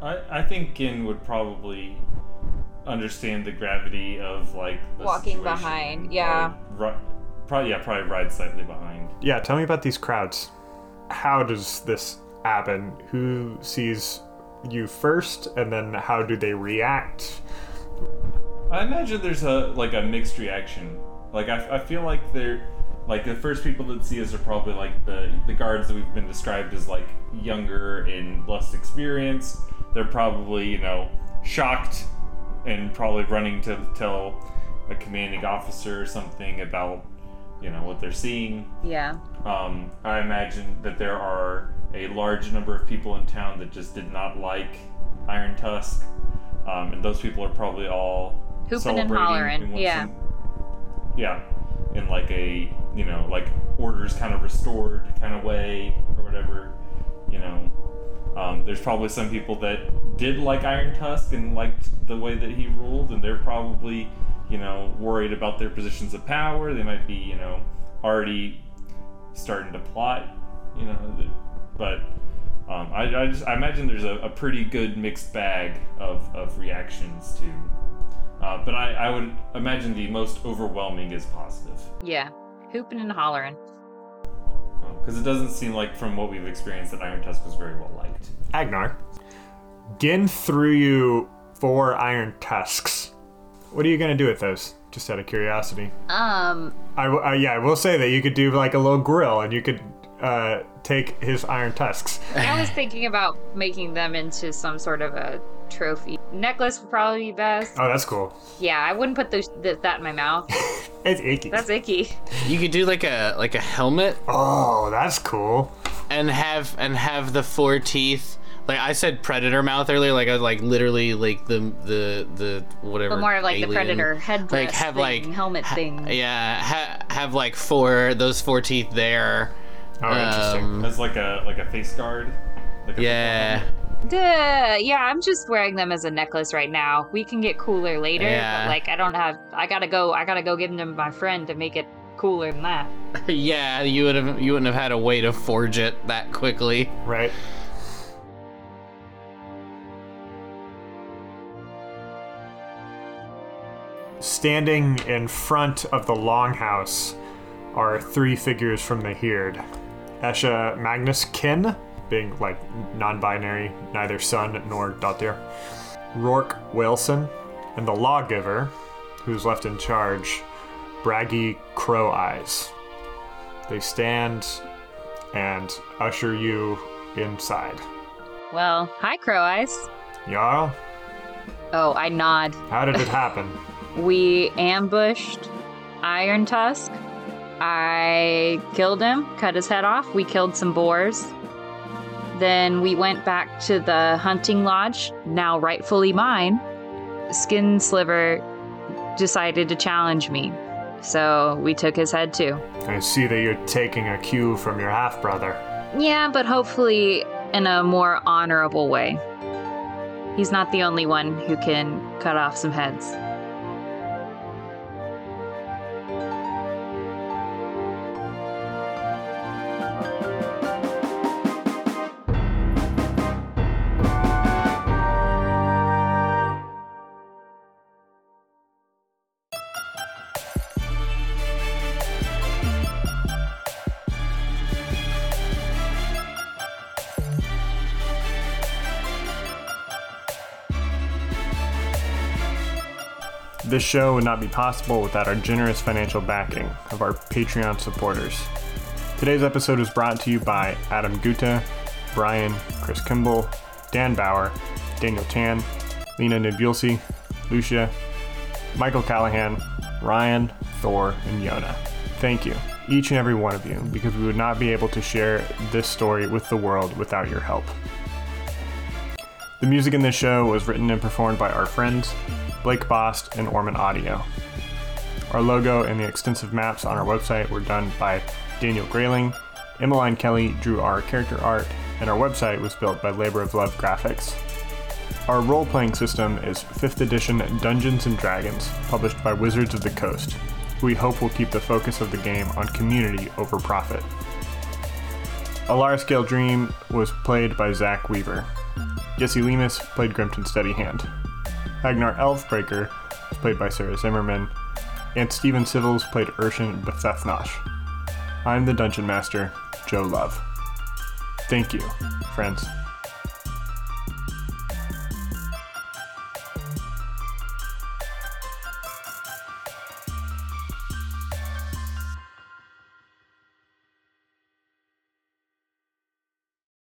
I, I think Gin would probably understand the gravity of like the Walking behind, yeah. Probably, ri- probably yeah, probably ride slightly behind. Yeah, tell me about these crowds. How does this happen? Who sees you first, and then how do they react? I imagine there's a like a mixed reaction. Like I, I feel like they're like the first people that see us are probably like the the guards that we've been described as like younger and less experienced. They're probably you know shocked and probably running to tell a commanding officer or something about you know what they're seeing. Yeah. Um, I imagine that there are a large number of people in town that just did not like Iron Tusk, um, and those people are probably all Hooping and celebrating hollering, in what yeah. some- yeah, in like a you know like orders kind of restored kind of way or whatever, you know. Um, there's probably some people that did like Iron Tusk and liked the way that he ruled, and they're probably, you know, worried about their positions of power. They might be, you know, already starting to plot, you know. But um, I, I just I imagine there's a, a pretty good mixed bag of, of reactions to. Uh, but I, I would imagine the most overwhelming is positive. Yeah. Hooping and hollering. Because it doesn't seem like, from what we've experienced, that Iron Tusk was very well liked. Agnar, Gin threw you four iron tusks. What are you gonna do with those? Just out of curiosity. Um, I, w- uh, yeah, I will say that you could do like a little grill, and you could uh, take his iron tusks. I was thinking about making them into some sort of a trophy. Necklace would probably be best. Oh, that's cool. Yeah, I wouldn't put those, th- that in my mouth. It's icky. That's icky. You could do like a like a helmet oh, that's cool. and have and have the four teeth. Like I said, predator mouth earlier. Like I was like literally like the the the whatever. But more of like the predator headdress Like have thing, like helmet ha- thing. Yeah, ha- have like four those four teeth there. Oh, interesting. Um, As like a like a face guard. Like a yeah. Duh, yeah, I'm just wearing them as a necklace right now. We can get cooler later, Yeah. but like I don't have I gotta go I gotta go give them to my friend to make it cooler than that. yeah, you would have you wouldn't have had a way to forge it that quickly. Right. Standing in front of the longhouse are three figures from the Hird. Esha Magnus Kin, being like non binary, neither son nor daughter. Rourke Wilson, and the lawgiver, who's left in charge, Braggy Crow Eyes. They stand and usher you inside. Well, hi Crow Eyes. Jarl, Oh, I nod. How did it happen? We ambushed Iron Tusk. I killed him, cut his head off. We killed some boars. Then we went back to the hunting lodge, now rightfully mine. Skin Sliver decided to challenge me. So we took his head too. I see that you're taking a cue from your half brother. Yeah, but hopefully in a more honorable way. He's not the only one who can cut off some heads. This show would not be possible without our generous financial backing of our Patreon supporters. Today's episode is brought to you by Adam Guta, Brian, Chris Kimball, Dan Bauer, Daniel Chan, Lena Nibulsi, Lucia, Michael Callahan, Ryan, Thor, and Yona. Thank you, each and every one of you, because we would not be able to share this story with the world without your help. The music in this show was written and performed by our friends, Blake Bost and Ormin Audio. Our logo and the extensive maps on our website were done by Daniel Grayling. Emmaline Kelly drew our character art, and our website was built by Labor of Love Graphics. Our role playing system is 5th edition Dungeons and Dragons, published by Wizards of the Coast, we hope will keep the focus of the game on community over profit. Elaris Gaeldrim was played by Zach Weaver. Yessy Lemus played Grimton Steadyhand. Agnar Elfbreaker was played by Sarah Zimmerman, and Stephen Sivils played Irshen Bhethethnosh. I'm the Dungeon Master, Joe Love. Thank you, friends.